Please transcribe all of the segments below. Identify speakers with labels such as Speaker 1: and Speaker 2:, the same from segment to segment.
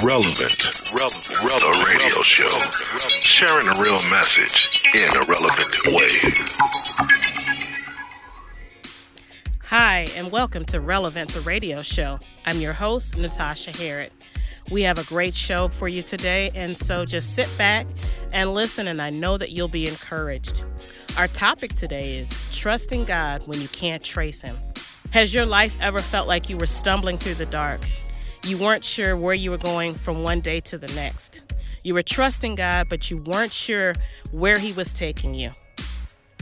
Speaker 1: Relevant. Relevant. Relevant. A radio show. Sharing a real message in a relevant way.
Speaker 2: Hi, and welcome to Relevant, the radio show. I'm your host, Natasha Harrod. We have a great show for you today, and so just sit back and listen, and I know that you'll be encouraged. Our topic today is trusting God when you can't trace Him. Has your life ever felt like you were stumbling through the dark? You weren't sure where you were going from one day to the next. You were trusting God, but you weren't sure where He was taking you.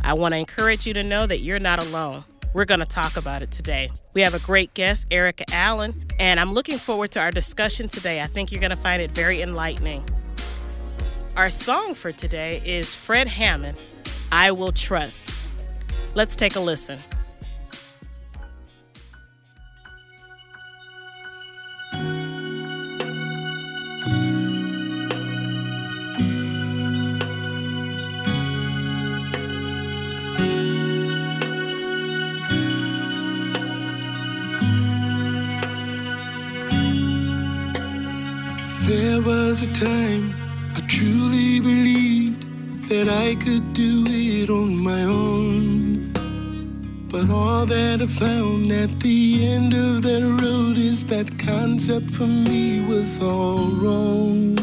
Speaker 2: I want to encourage you to know that you're not alone. We're going to talk about it today. We have a great guest, Arica Allen, and I'm looking forward to our discussion today. I think you're going to find it very enlightening. Our song for today is Fred Hammond, I Will Trust. Let's take a listen.
Speaker 3: There was a time I truly believed that I could do it on my own. But all that I found at the end of that road is that concept for me was all wrong.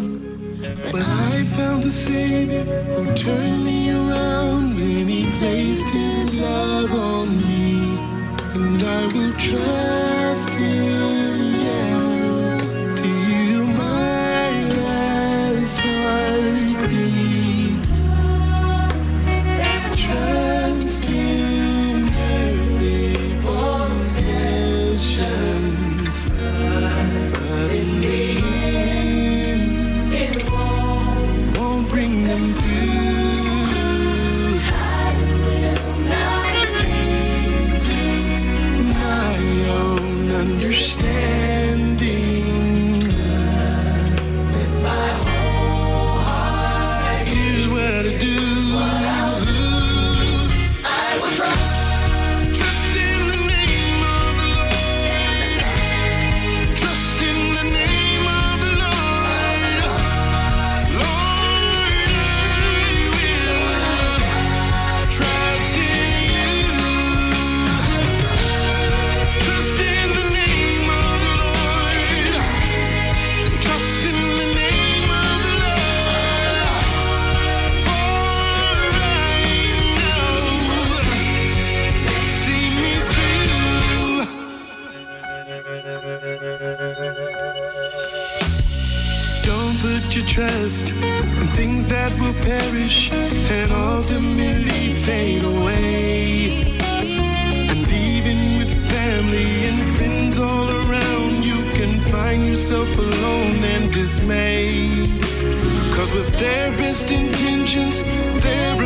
Speaker 3: But I found a Savior who turned me around when He placed His love on me. And I will trust Him, yeah, heartbeat. Trust in trust in things that will perish and ultimately fade away. And even with family and friends all around, you can find yourself alone and dismayed. Cause with their best intentions, they're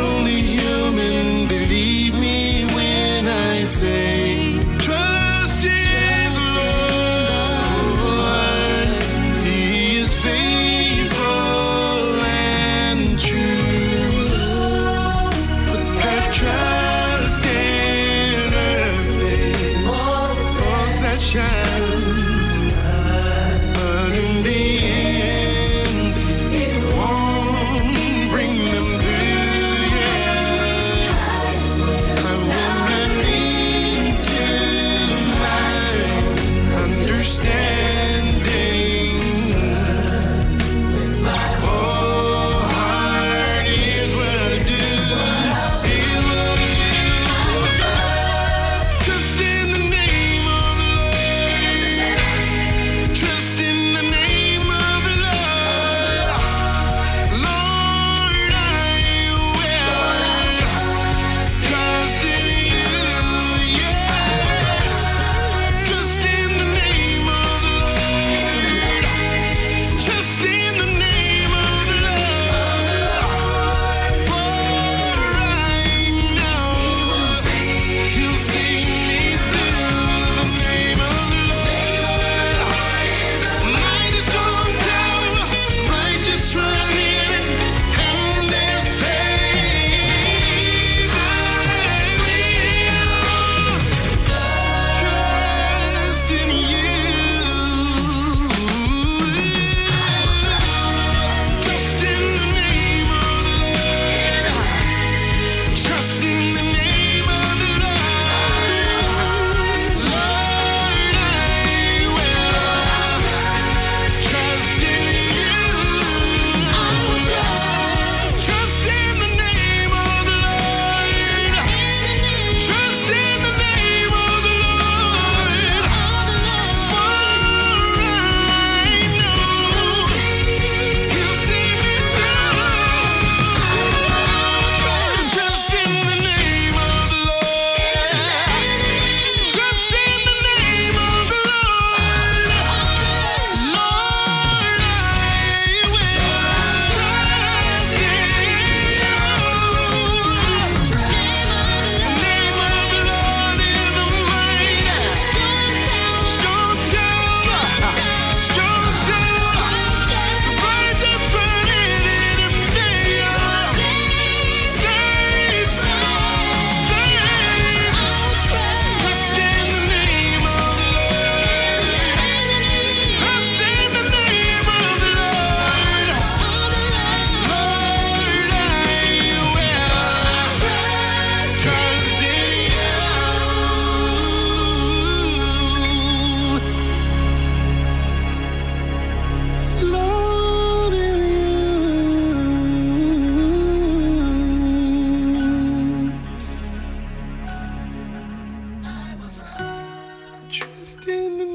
Speaker 4: standing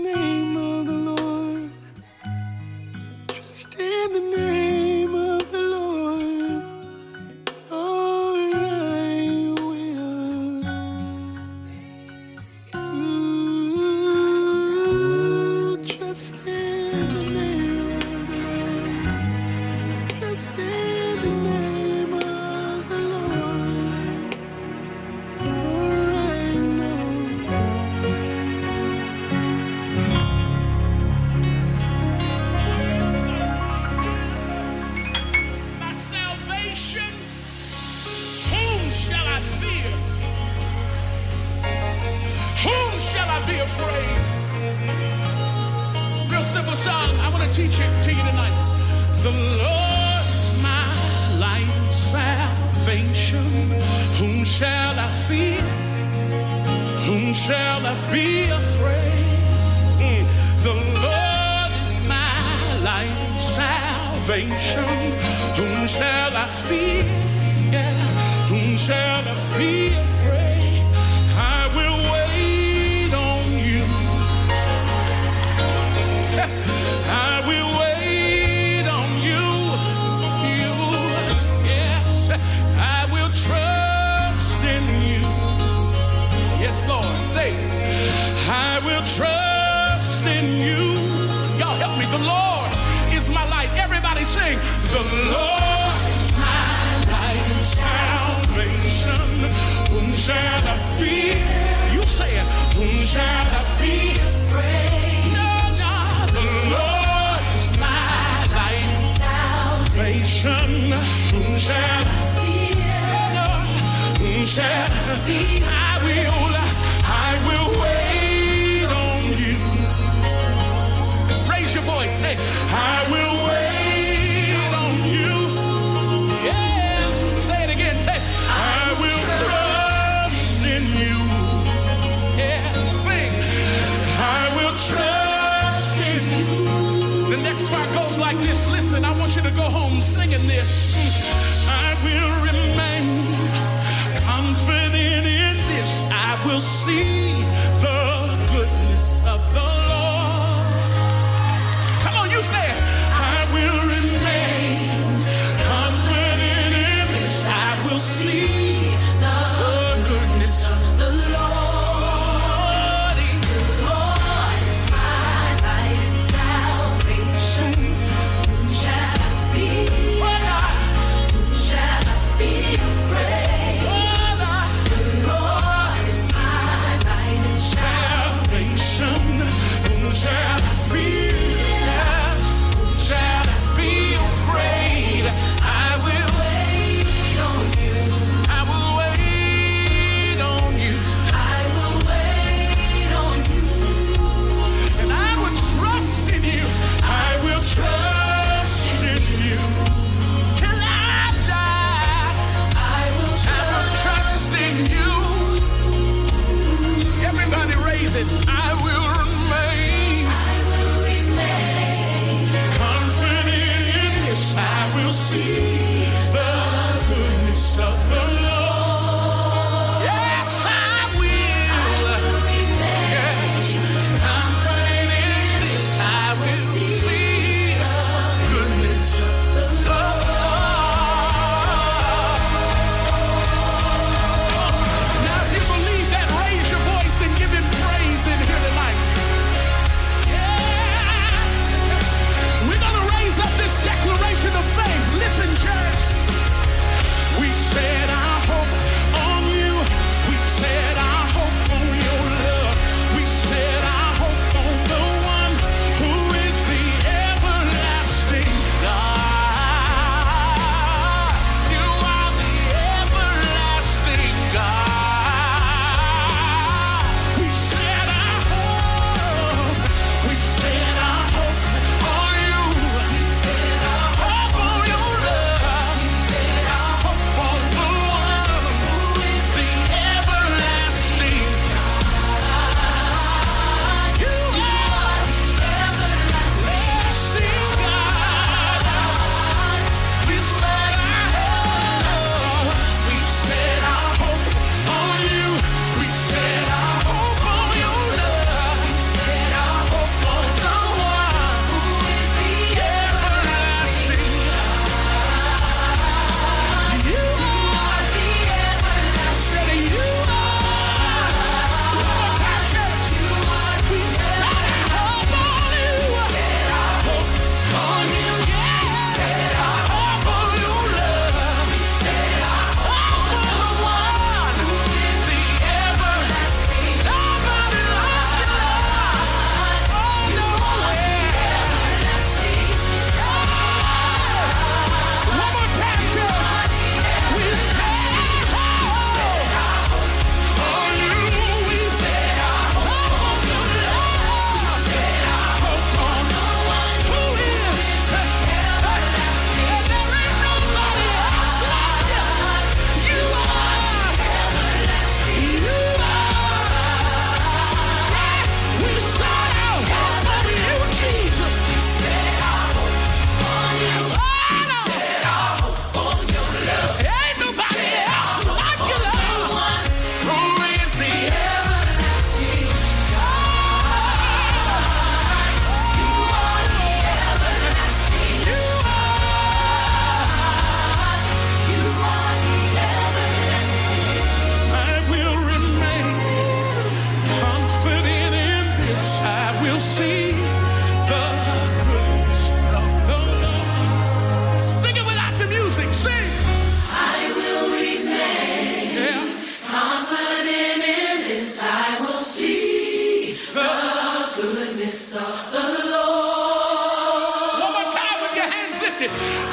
Speaker 4: One more time with your hands lifted.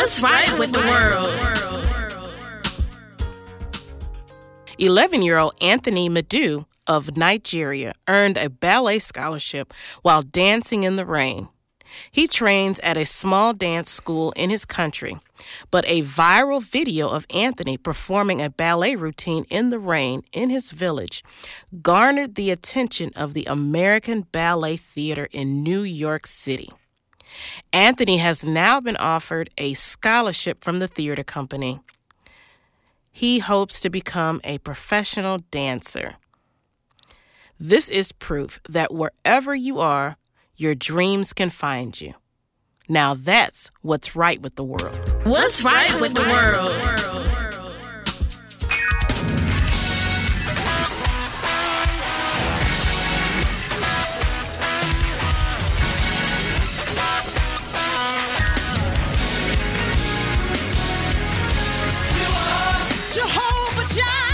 Speaker 5: What's right with the world?
Speaker 2: 11 year old Anthony Madu of Nigeria earned a ballet scholarship while dancing in the rain. He trains at a small dance school in his country, but a viral video of Anthony performing a ballet routine in the rain in his village garnered the attention of the American Ballet Theater in New York City. Anthony has now been offered a scholarship from the theater company. He hopes to become a professional dancer. This is proof that wherever you are, your dreams can find you. Now that's what's right with the world.
Speaker 5: What's right with the world?
Speaker 6: Jehovah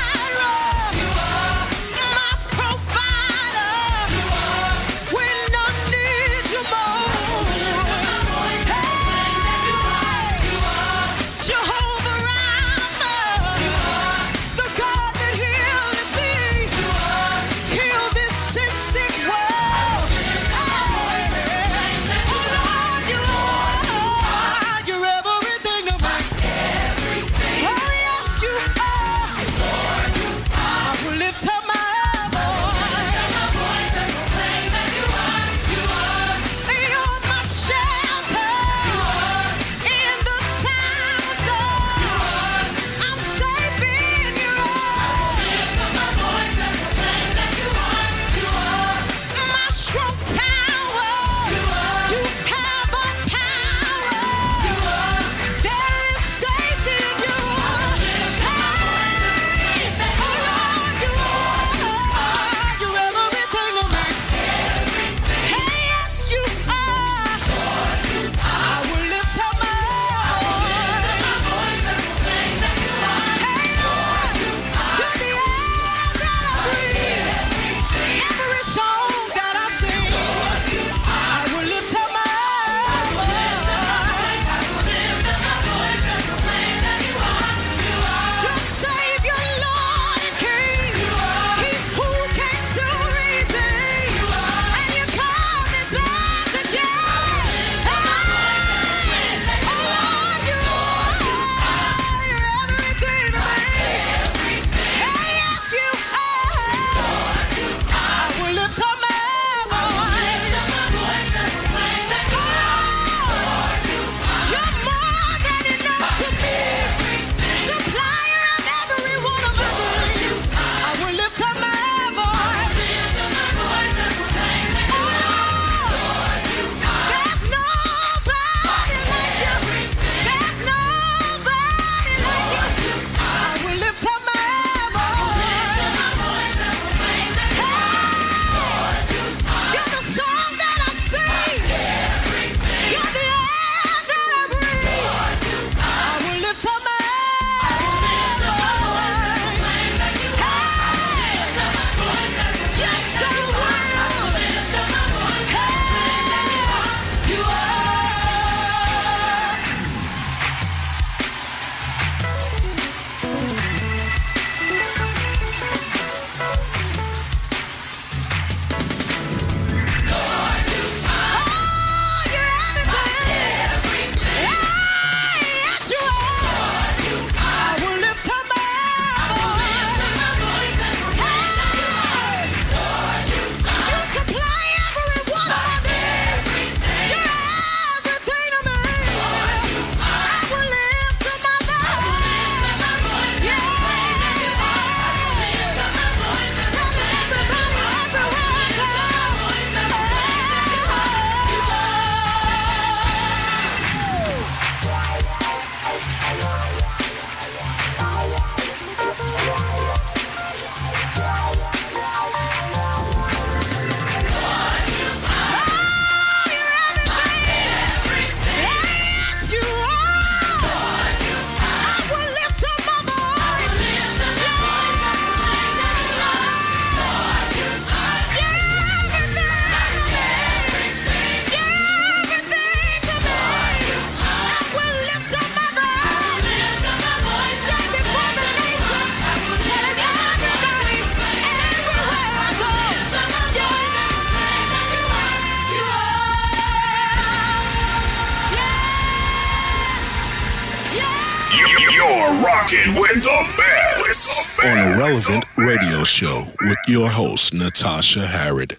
Speaker 7: your host, Natasha Harrod.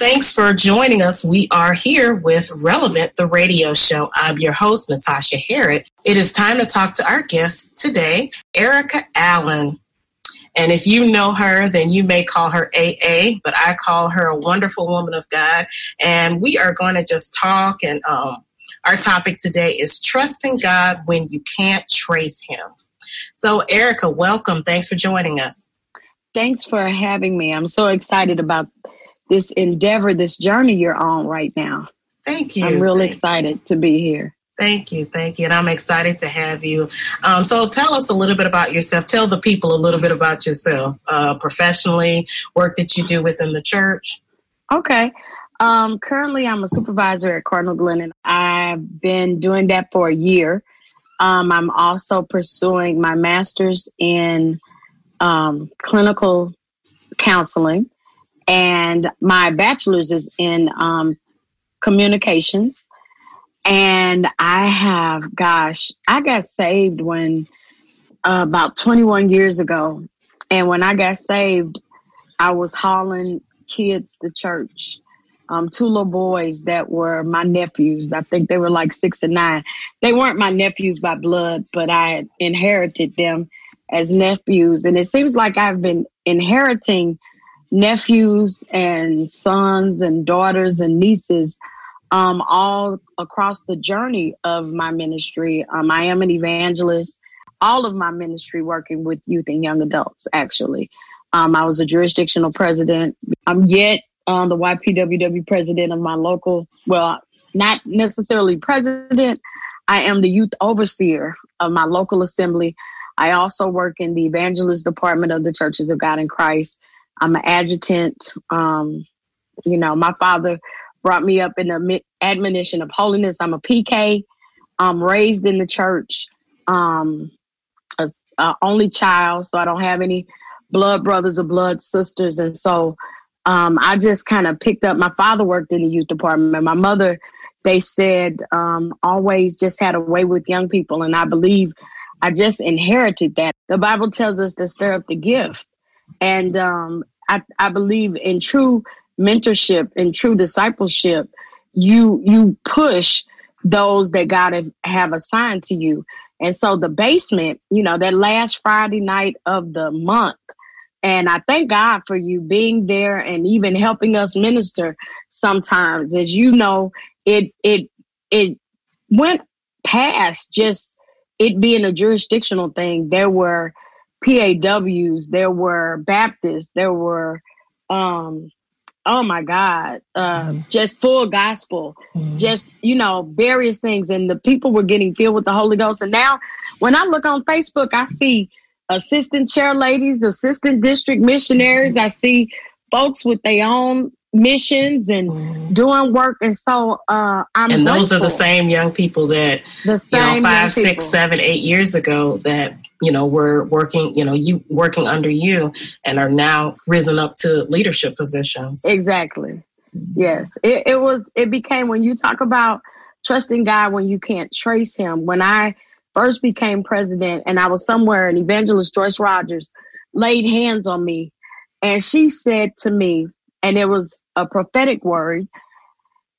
Speaker 8: Thanks for joining us. We are here with Relevant, the radio show. I'm your host, Natasha Harrod. It is time to talk to our guest today, Arica Allen. And if you know her, then you may call her AA, but I call her a wonderful woman of God. And we are going to just talk. And um, our topic today is trusting God when you can't trace Him. So, Arica, welcome. Thanks for joining us.
Speaker 9: Thanks for having me. I'm so excited about this endeavor, this journey you're on right now.
Speaker 8: Thank you.
Speaker 9: I'm real
Speaker 8: Thank-
Speaker 9: excited to be here.
Speaker 8: Thank you, thank you, and I'm excited to have you. Um, so, tell us a little bit about yourself. Tell the people a little bit about yourself, uh, professionally, work that you do within the church.
Speaker 9: Okay. Um, currently, I'm a supervisor at Cardinal Glen, and I've been doing that for a year. Um, I'm also pursuing my master's in um, clinical counseling, and my bachelor's is in um, communications. And I have, gosh, I got saved when uh, about 21 years ago. And when I got saved, I was hauling kids to church. Um, two little boys that were my nephews. I think they were like six and nine. They weren't my nephews by blood, but I inherited them as nephews. And it seems like I've been inheriting nephews and sons and daughters and nieces um, all across the journey of my ministry. Um, I am an evangelist. All of my ministry working with youth and young adults, actually. Um, I was a jurisdictional president. I'm yet um, the YPWW president of my local, well, not necessarily president. I am the youth overseer of my local assembly. I also work in the evangelist department of the Churches of God in Christ. I'm an adjutant. Um, you know, my father brought me up in the admonition of holiness. I'm a PK. I'm raised in the church. Um, a, a only child, so I don't have any blood brothers or blood sisters, and so um, I just kind of picked up. My father worked in the youth department. My mother, they said, um, always just had a way with young people, and I believe I just inherited that. The Bible tells us to stir up the gift, and um, I, I believe in true mentorship and true discipleship. You you push those that God have, have assigned to you, and so the basement, you know, that last Friday night of the month. And I thank God for you being there and even helping us minister sometimes. As you know, it it it went past just it being a jurisdictional thing. There were PAWs, there were Baptists, there were um oh my God, uh, just full gospel, just, you know, various things. And the people were getting filled with the Holy Ghost. And now when I look on Facebook, I see assistant chair ladies, assistant district missionaries. I see folks with their own missions and doing work. And so uh, I'm
Speaker 8: And those are the same young people that
Speaker 9: the
Speaker 8: you
Speaker 9: same
Speaker 8: know
Speaker 9: young
Speaker 8: five, six, seven, eight years ago that you know were working, you know, you working under you and are now risen up to leadership positions.
Speaker 9: Exactly. Yes. It, it was, it became when you talk about trusting God when you can't trace him. When I first became president and I was somewhere and evangelist Joyce Rogers laid hands on me and she said to me, and it was a prophetic word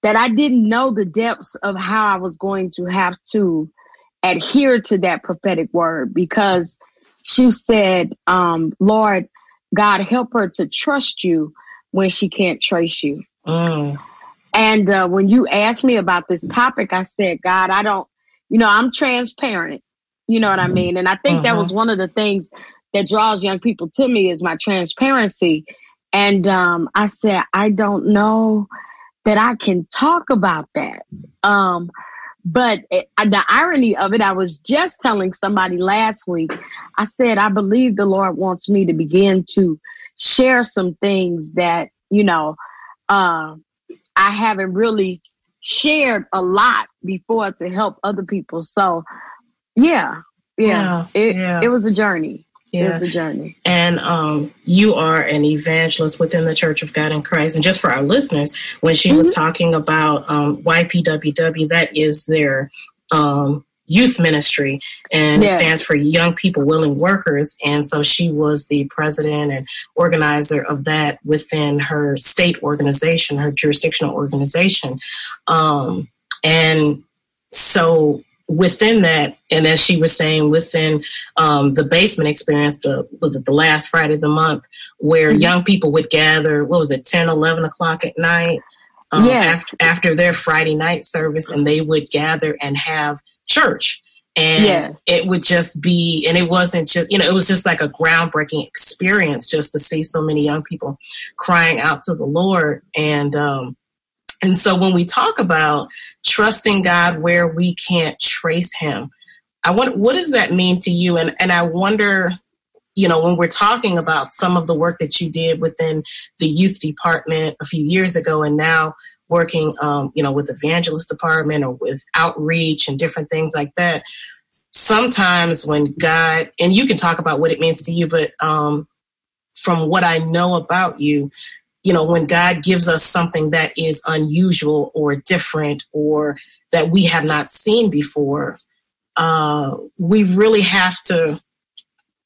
Speaker 9: that I didn't know the depths of how I was going to have to adhere to that prophetic word because she said, um, Lord, God, help her to trust you when she can't trace you.
Speaker 8: Mm.
Speaker 9: And uh, when you asked me about this topic, I said, God, I don't, you know, I'm transparent. You know what I mean? And I think that
Speaker 8: Mhm.
Speaker 9: was one of the things that draws young people to me is my transparency. And um, I said, I don't know that I can talk about that. Um, but it, the irony of it, I was just telling somebody last week, I said, I believe the Lord wants me to begin to share some things that, you know, uh, I haven't really shared a lot before to help other people. So, yeah, yeah,
Speaker 8: Yeah,
Speaker 9: it,
Speaker 8: yeah.
Speaker 9: it was a journey.
Speaker 8: Yeah.
Speaker 9: was a journey.
Speaker 8: And um, you are an evangelist within the Church of God in Christ. And just for our listeners, when she was talking about um, YPWW, that is their um, youth ministry and
Speaker 9: Yeah.
Speaker 8: it stands for Young People Willing Workers. And so she was the president and organizer of that within her state organization, her jurisdictional organization. Um, and so within that, and as she was saying, within um, the basement experience, the was it the last Friday of the month, where
Speaker 9: Mhm.
Speaker 8: young people would gather, what was it, 10, 11 o'clock at night? Um,
Speaker 9: Yes.
Speaker 8: af- after their Friday night service, and they would gather and have church. And
Speaker 9: Yes.
Speaker 8: it would just be, and it wasn't just, you know, it was just like a groundbreaking experience just to see so many young people crying out to the Lord. And, um, and so when we talk about trusting God where we can't trace him, I want, what does that mean to you? And, and I wonder, you know, when we're talking about some of the work that you did within the youth department a few years ago and now working, um, you know, with evangelist department or with outreach and different things like that. Sometimes when God, and you can talk about what it means to you, but um, from what I know about you, you know, when God gives us something that is unusual or different or that we have not seen before, uh, we really have to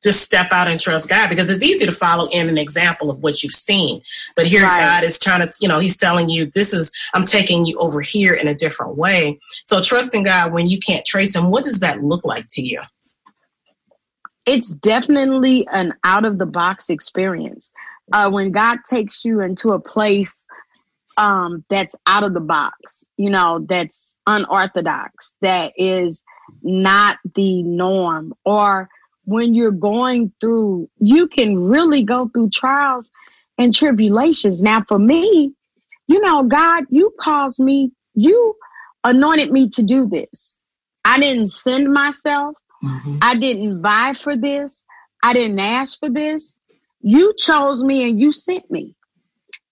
Speaker 8: just step out and trust God because it's easy to follow in an example of what you've seen. But here
Speaker 9: Right.
Speaker 8: God is trying to, you know, He's telling you, this is, I'm taking you over here in a different way. So trusting God when you can't trace Him, what does that look like to you?
Speaker 9: it's definitely an out of the box experience. Uh, when God takes you into a place um, that's out of the box, you know, that's unorthodox, that is not the norm, or when you're going through, you can really go through trials and tribulations. Now, for me, you know, God, you caused me, you anointed me to do this. I didn't send myself. I didn't buy for this. I didn't ask for this. You chose me and you sent me.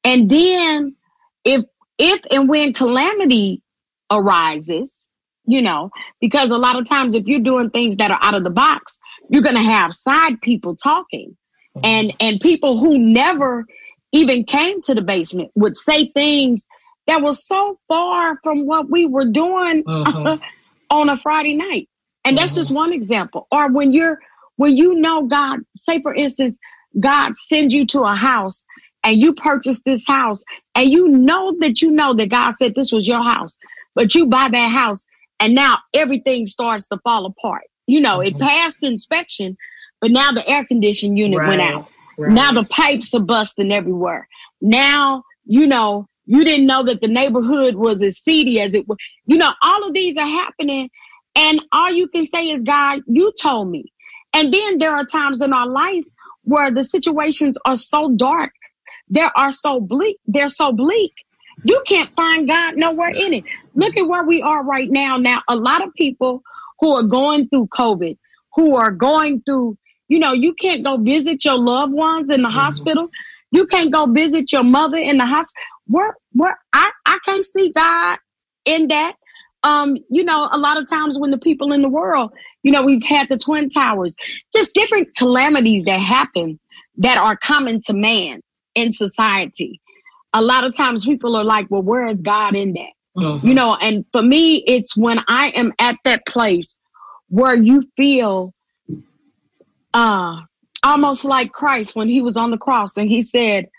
Speaker 9: And then if if and when calamity arises, you know, because a lot of times if you're doing things that are out of the box, you're going to have side people talking. And and people who never even came to the basement would say things that was so far from what we were doing
Speaker 8: Mhm.
Speaker 9: on a Friday night. And that's just one example. Or when you're when you know God, say for instance, God sends you to a house and you purchase this house and you know that you know that God said this was your house, but you buy that house and now everything starts to fall apart. You know, it mm-hmm. passed inspection, but now the air conditioning unit went out.
Speaker 8: right.
Speaker 9: Now the pipes are busting everywhere. Now, you know, you didn't know that the neighborhood was as seedy as it was. You know, all of these are happening. And all you can say is, God, you told me. And then there are times in our life where the situations are so dark, they are so bleak, they're so bleak. You can't find God nowhere in it. Look at where we are right now. Now, a lot of people who are going through COVID, who are going through, you know, you can't go visit your loved ones in the mm-hmm. hospital. You can't go visit your mother in the hospital. Where, where, I, I can't see God in that. Um, you know, a lot of times when the people in the world, you know, we've had the twin towers, just different calamities that happen that are common to man in society. A lot of times people are like, well, where is God in that?
Speaker 8: Mhm.
Speaker 9: you know and for me it's when i am at that place where you feel uh almost like christ when he was on the cross and he said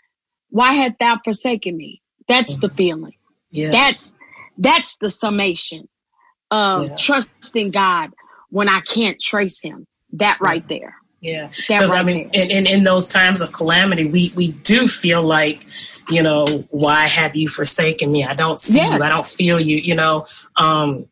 Speaker 9: why hast thou forsaken me that's the feeling
Speaker 8: yeah.
Speaker 9: that's that's the summation of
Speaker 8: Yeah.
Speaker 9: trusting god when i can't trace him that right there
Speaker 8: Yeah, because I mean, in, in, in those times of calamity, we we do feel like, you know, why have you forsaken me? I don't see
Speaker 9: Yes.
Speaker 8: you. I don't feel you. You know, um,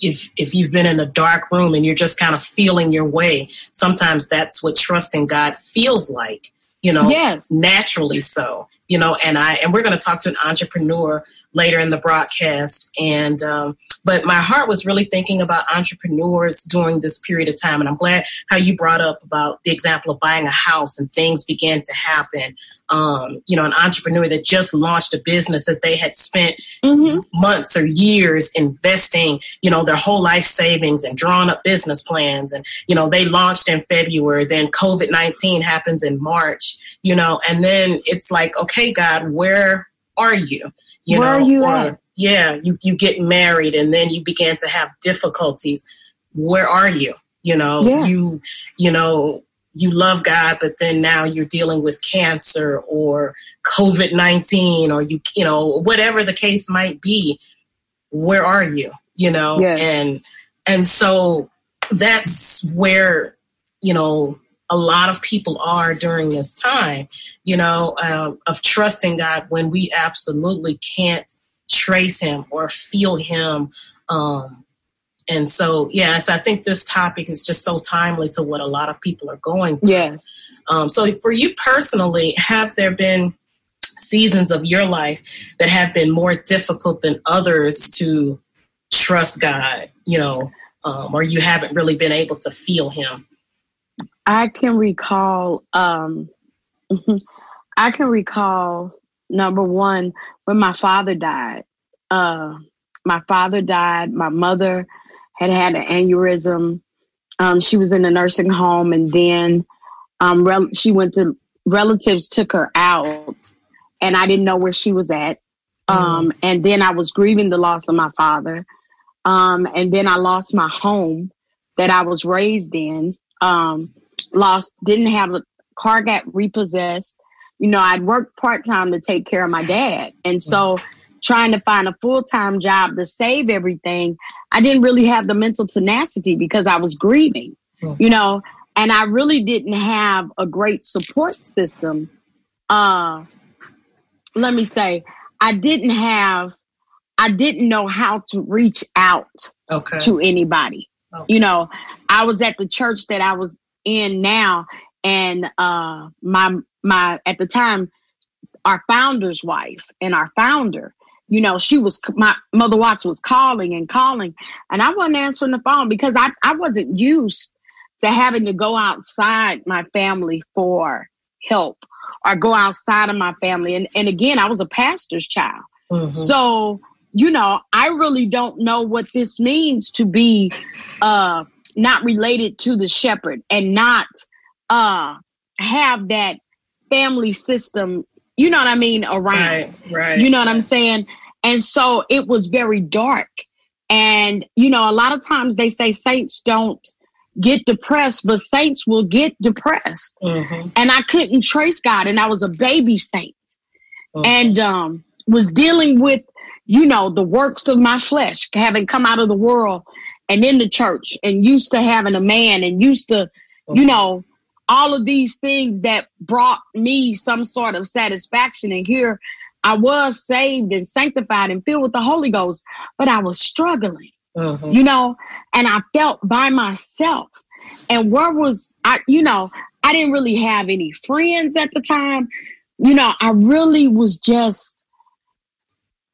Speaker 8: if if you've been in a dark room and you're just kind of feeling your way, sometimes that's what trusting God feels like. You know,
Speaker 9: Yes.
Speaker 8: naturally so. You know, and I and we're going to talk to an entrepreneur later in the broadcast, and um, but my heart was really thinking about entrepreneurs during this period of time, and I'm glad how you brought up about the example of buying a house and things began to happen. Um, you know, an entrepreneur that just launched a business that they had spent
Speaker 9: hmm
Speaker 8: months or years investing, you know, their whole life savings and drawn up business plans. And, you know, they launched in February, then COVID 19 happens in March, you know, and then it's like, okay, God, where are you? You
Speaker 9: Where
Speaker 8: know,
Speaker 9: are you
Speaker 8: or, yeah, you, you get married and then you began to have difficulties. where are you? You know,
Speaker 9: Yes.
Speaker 8: you you know you love God, but then now you're dealing with cancer or COVID nineteen or you you know whatever the case might be. Where are you? You know,
Speaker 9: Yes.
Speaker 8: and and so that's where you know a lot of people are during this time you know um, of trusting god when we absolutely can't trace him or feel him um, and so yes i think this topic is just so timely to what a lot of people are going through
Speaker 9: Yes.
Speaker 8: um, so for you personally have there been seasons of your life that have been more difficult than others to trust god you know um, or you haven't really been able to feel him
Speaker 9: I can recall um I can recall number one when my father died. Uh my father died, my mother had had an aneurysm. Um she was in a nursing home and then um rel- she went to relatives took her out and I didn't know where she was at. Um and then I was grieving the loss of my father. Um and then I lost my home that I was raised in. Um lost didn't have a car got repossessed. You know i'd worked part-time to take care of my dad. And so trying to find a full-time job to save everything i didn't really have the mental tenacity because i was grieving you know? And i really didn't have a great support system. Uh let me say i didn't have i didn't know how to reach out
Speaker 8: okay.
Speaker 9: to anybody.
Speaker 8: Okay.
Speaker 9: You know, I was at the church that I was in now, and uh, my my at the time, our founder's wife and our founder, you know, she was my mother Watts was calling and calling, and I wasn't answering the phone because I I wasn't used to having to go outside my family for help or go outside of my family, and and again, I was a pastor's child.
Speaker 8: Mhm.
Speaker 9: So, you know, I really don't know what this means to be uh not related to the shepherd and not uh have that family system, you know what I mean, around.
Speaker 8: right right
Speaker 9: You know what I'm saying? And so it was very dark. And, you know, a lot of times they say saints don't get depressed, but saints will get depressed.
Speaker 8: Mhm.
Speaker 9: And I couldn't trace God, and I was a baby saint
Speaker 8: Mhm.
Speaker 9: and um, was dealing with, you know, the works of my flesh, having come out of the world and in the church, and used to having a man, and used to, you know, all of these things that brought me some sort of satisfaction. And here I was saved and sanctified and filled with the Holy Ghost, but I was struggling
Speaker 8: Mhm.
Speaker 9: you know, and I felt by myself. And where was I, you know, I didn't really have any friends at the time. You know, I really was just,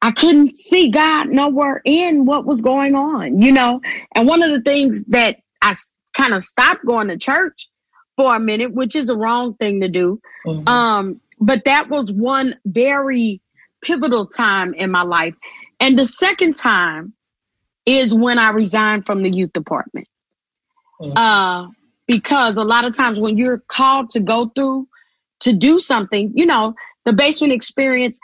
Speaker 9: I couldn't see God nowhere in what was going on, you know. And one of the things that I kind of stopped going to church for a minute, which is a wrong thing to do.
Speaker 8: Mhm.
Speaker 9: Um, but that was one very pivotal time in my life. And the second time is when I resigned from the youth department.
Speaker 8: Mhm.
Speaker 9: Uh, because a lot of times when you're called to go through to do something, you know, the basement experience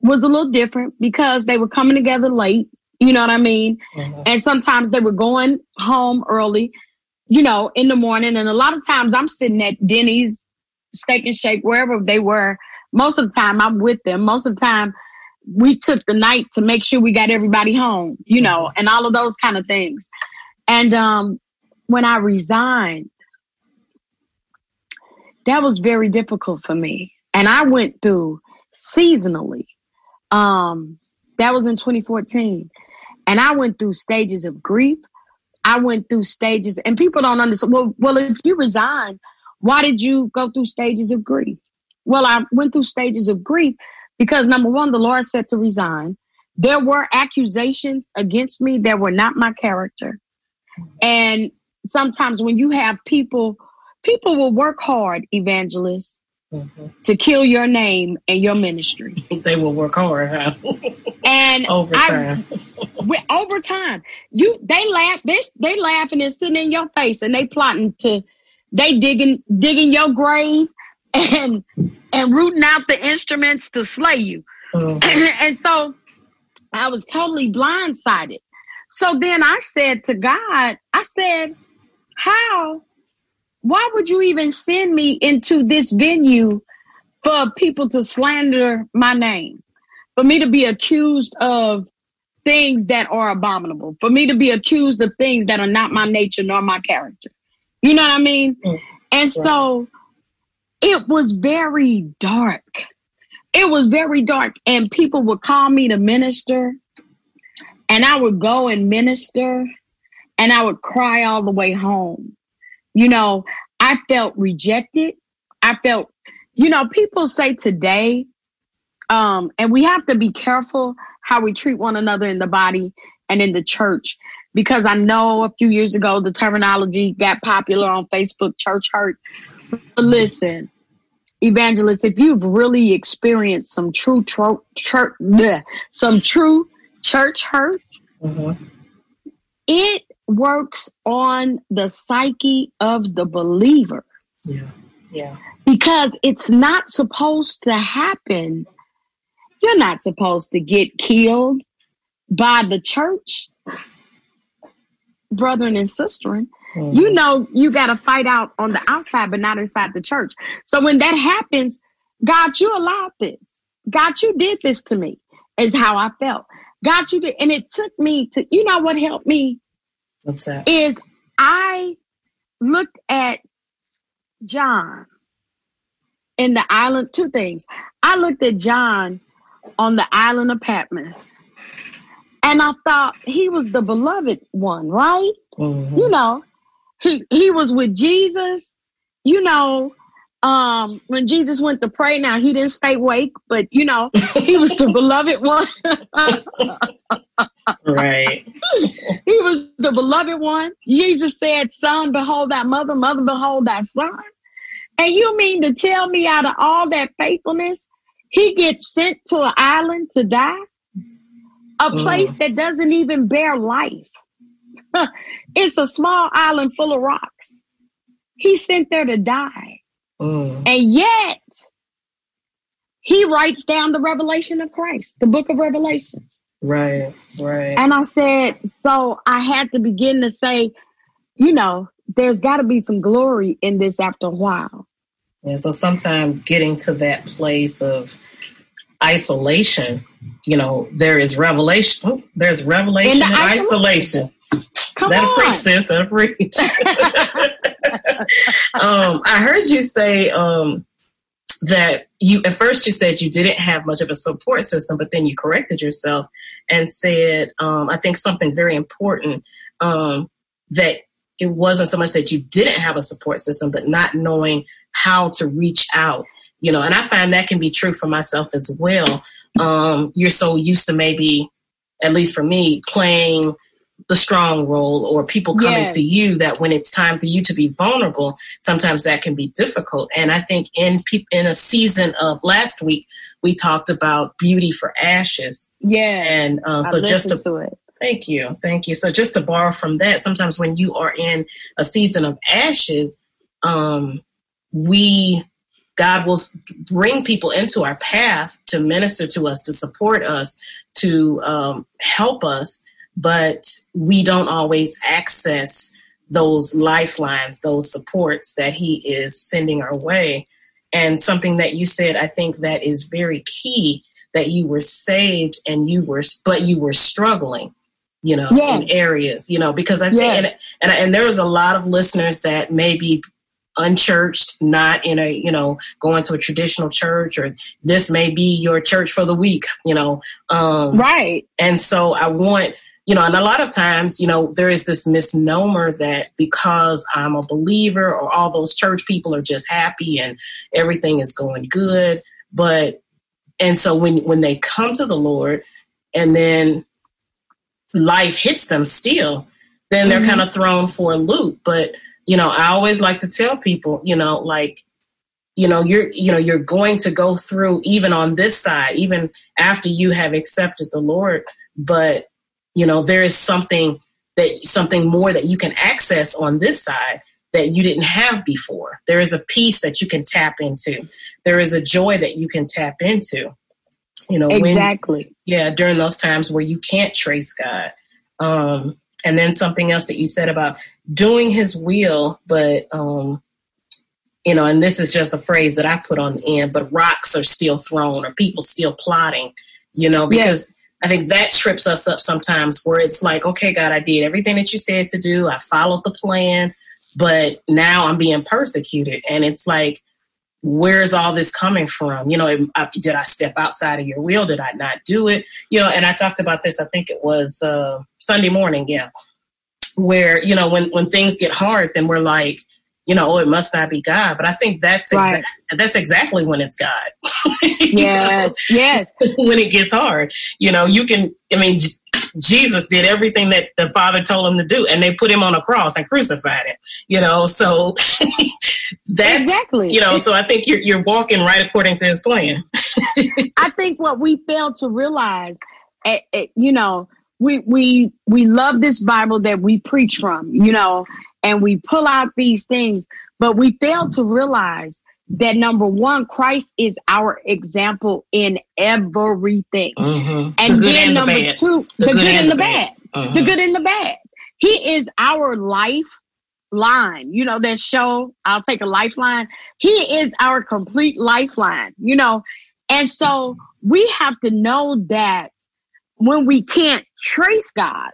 Speaker 9: was a little different because they were coming together late. You know what I mean?
Speaker 8: Mhm.
Speaker 9: And sometimes they were going home early, you know, in the morning. And a lot of times I'm sitting at Denny's, Steak and Shake, wherever they were. Most of the time I'm with them. Most of the time we took the night to make sure we got everybody home, you know, and all of those kind of things. And um, when I resigned, that was very difficult for me. And I went through seasonally. Um, that was in 2014. And I went through stages of grief. I went through stages, and people don't understand. Well, well, if you resign, why did you go through stages of grief? Well, I went through stages of grief because number one, the Lord said to resign. There were accusations against me that were not my character. And sometimes when you have people, people will work hard, evangelists,
Speaker 8: Mhm.
Speaker 9: to kill your name and your ministry.
Speaker 8: they will work hard huh?
Speaker 9: And
Speaker 8: overtime
Speaker 9: I, over time, you they laugh, they they laughing and sitting in your face, and they plotting to, they digging digging your grave, and and rooting out the instruments to slay you.
Speaker 8: Mhm.
Speaker 9: and so I was totally blindsided So then I said to God, I said, How? Why would you even send me into this venue for people to slander my name? For me to be accused of things that are abominable, for me to be accused of things that are not my nature nor my character. You know what I mean?
Speaker 8: Mm.
Speaker 9: And so it was very dark. It was very dark. And people would call me to minister, and I would go and minister, and I would cry all the way home. You know, I felt rejected. I felt, you know, people say today, um, and we have to be careful how we treat one another in the body and in the church. Because I know a few years ago the terminology got popular on Facebook, church hurt. But listen, evangelist, if you've really experienced some true tro- church, bleh, some true church hurt,
Speaker 8: Mhm.
Speaker 9: it works on the psyche of the believer
Speaker 8: Yeah. Yeah.
Speaker 9: because it's not supposed to happen. You're not supposed to get killed by the church, brethren and sisters.
Speaker 8: Mhm.
Speaker 9: You know, you got to fight out on the outside, but not inside the church. So when that happens, God, you allowed this. God, you did this to me, is how I felt. God, you did. And it took me to, you know what helped me?
Speaker 8: What's that?
Speaker 9: is I looked at John in the island, two things. I looked at John on the island of Patmos and I thought he was the beloved one, right?
Speaker 8: Mhm.
Speaker 9: You know, he he was with Jesus, you know, um when Jesus went to pray now he didn't stay awake, but you know, he was the beloved one.
Speaker 8: Right.
Speaker 9: he was the beloved one. Jesus said, Son, behold thy mother, mother, behold thy son. And you mean to tell me out of all that faithfulness, he gets sent to an island to die? A
Speaker 8: Mm.
Speaker 9: place that doesn't even bear life. it's a small island full of rocks. He's sent there to die.
Speaker 8: Mm.
Speaker 9: And yet, he writes down the revelation of Christ, the book of Revelations.
Speaker 8: Right. Right.
Speaker 9: And I said, so I had to begin to say, you know, there's got to be some glory in this after a while.
Speaker 8: And so sometimes getting to that place of isolation, you know, there is revelation. Oh, there's revelation
Speaker 9: In the
Speaker 8: and isolation.
Speaker 9: Come
Speaker 8: That'll
Speaker 9: on.
Speaker 8: preach, sis. That'll preach. um, I heard you say um, that you at first you said you didn't have much of a support system, but then you corrected yourself and said, um, I think something very important um, that it wasn't so much that you didn't have a support system, but not knowing how to reach out. You know, and I find that can be true for myself as well. Um, you're so used to maybe, at least for me, playing the strong role or people coming
Speaker 9: Yes.
Speaker 8: to you that when it's time for you to be vulnerable sometimes that can be difficult and i think in peop in a season of last week we talked about beauty for ashes
Speaker 9: Yeah.
Speaker 8: and uh, so just to
Speaker 9: to it.
Speaker 8: Thank you. Thank you. So just to borrow from that, sometimes when you are in a season of ashes, um, we, God will bring people into our path to minister to us, to support us, to um, help us, but we don't always access those lifelines, those supports that He is sending our way. And something that you said, I think that is very key that you were saved and you were, but you were struggling you know,
Speaker 9: Yes.
Speaker 8: in areas, you know, because I think,
Speaker 9: Yes.
Speaker 8: and, and, and there was a lot of listeners that may be unchurched, not in a, you know, going to a traditional church, or this may be your church for the week, you know. Um,
Speaker 9: Right.
Speaker 8: and so I want, you know, and a lot of times, you know, there is this misnomer that because I'm a believer or all those church people are just happy and everything is going good. But, and so when, when they come to the Lord and then life hits them still, then they're
Speaker 9: Mhm.
Speaker 8: kind of thrown for a loop. But, you know, I always like to tell people, you know, like, you know you're you know you're going to go through even on this side even after you have accepted the lord but you know there is something that something more that you can access on this side that you didn't have before. There is a peace that you can tap into. There is a joy that you can tap into. You know when
Speaker 9: Exactly.
Speaker 8: yeah during those times where you can't trace god. Um, and then something else that you said about doing his will, but um, you know, and this is just a phrase that I put on the end, but rocks are still thrown or people still plotting, you know, because I think that trips us up sometimes where it's like, okay, God, I did everything that you said to do. I followed the plan, but now I'm being persecuted. And it's like, where's all this coming from? You know, did I step outside of your will? Did I not do it? You know, and I talked about this, I think it was uh, Sunday morning, yeah, where, you know, when, when things get hard, then we're like, you know, oh, it must not be God. But I think that's
Speaker 9: Right.
Speaker 8: exa- that's exactly when it's God.
Speaker 9: Yes, yes.
Speaker 8: when it gets hard, you know, you can. I mean, J- Jesus did everything that the Father told him to do, and they put him on a cross and crucified him. You know, so that's
Speaker 9: Exactly.
Speaker 8: You know, so I think you're you're walking right according to His plan.
Speaker 9: I think what we fail to realize, eh, eh, you know, we we we love this Bible that we preach from, you know, and we pull out these things, but we fail to realize that number one, Christ is our example in everything,
Speaker 8: Mm-hmm.
Speaker 9: and
Speaker 8: the
Speaker 9: then
Speaker 8: and
Speaker 9: number
Speaker 8: bad.
Speaker 9: two, the, good, and the bad, the
Speaker 8: Mhm.
Speaker 9: good and the bad. He is our lifeline. You know that show. I'll take a lifeline. He is our complete lifeline. You know, and so we have to know that when we can't trace God,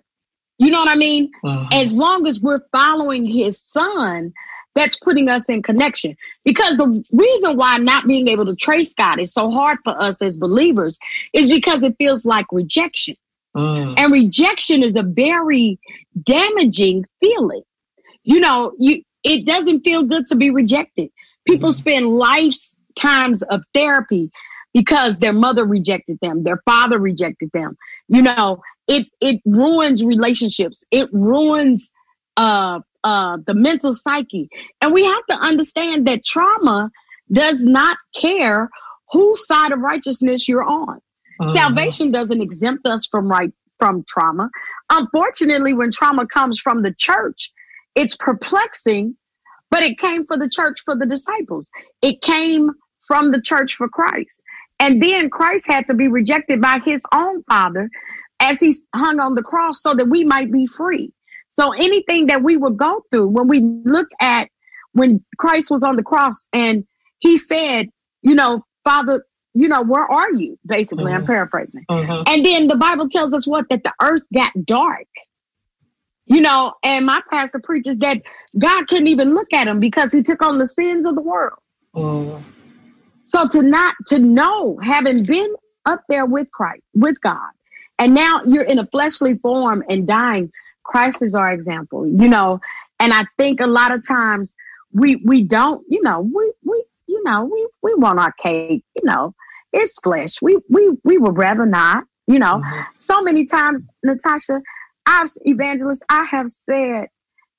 Speaker 9: you know what I mean?
Speaker 8: Mhm.
Speaker 9: As long as we're following his son, that's putting us in connection. Because the reason why not being able to trace God is so hard for us as believers is because it feels like rejection.
Speaker 8: Mm.
Speaker 9: And rejection is a very damaging feeling. You know, you it doesn't feel good to be rejected. People spend lifetimes of therapy because their mother rejected them, their father rejected them. You know, it it ruins relationships. It ruins uh uh the mental psyche. And we have to understand that trauma does not care whose side of righteousness you're on.
Speaker 8: Mhm.
Speaker 9: Salvation doesn't exempt us from right from trauma. Unfortunately, when trauma comes from the church, it's perplexing, but it came for the church for the disciples. It came from the church for Christ. And then Christ had to be rejected by his own father as he hung on the cross so that we might be free. So anything that we would go through when we look at when Christ was on the cross and he said, you know, Father, you know, where are you? Basically, I'm
Speaker 8: Mhm.
Speaker 9: paraphrasing.
Speaker 8: Mhm.
Speaker 9: And then the Bible tells us what? That the earth got dark. You know, and my pastor preaches that God couldn't even look at him because he took on the sins of the world.
Speaker 8: Mm.
Speaker 9: So to not to know, having been up there with Christ, with God, and now you're in a fleshly form and dying, Christ is our example, you know. And I think a lot of times we we don't, you know, we we you know, we we want our cake, you know, it's flesh. We we we would rather not, you know.
Speaker 8: Mhm.
Speaker 9: So many times, Natasha, I've evangelist, I have said,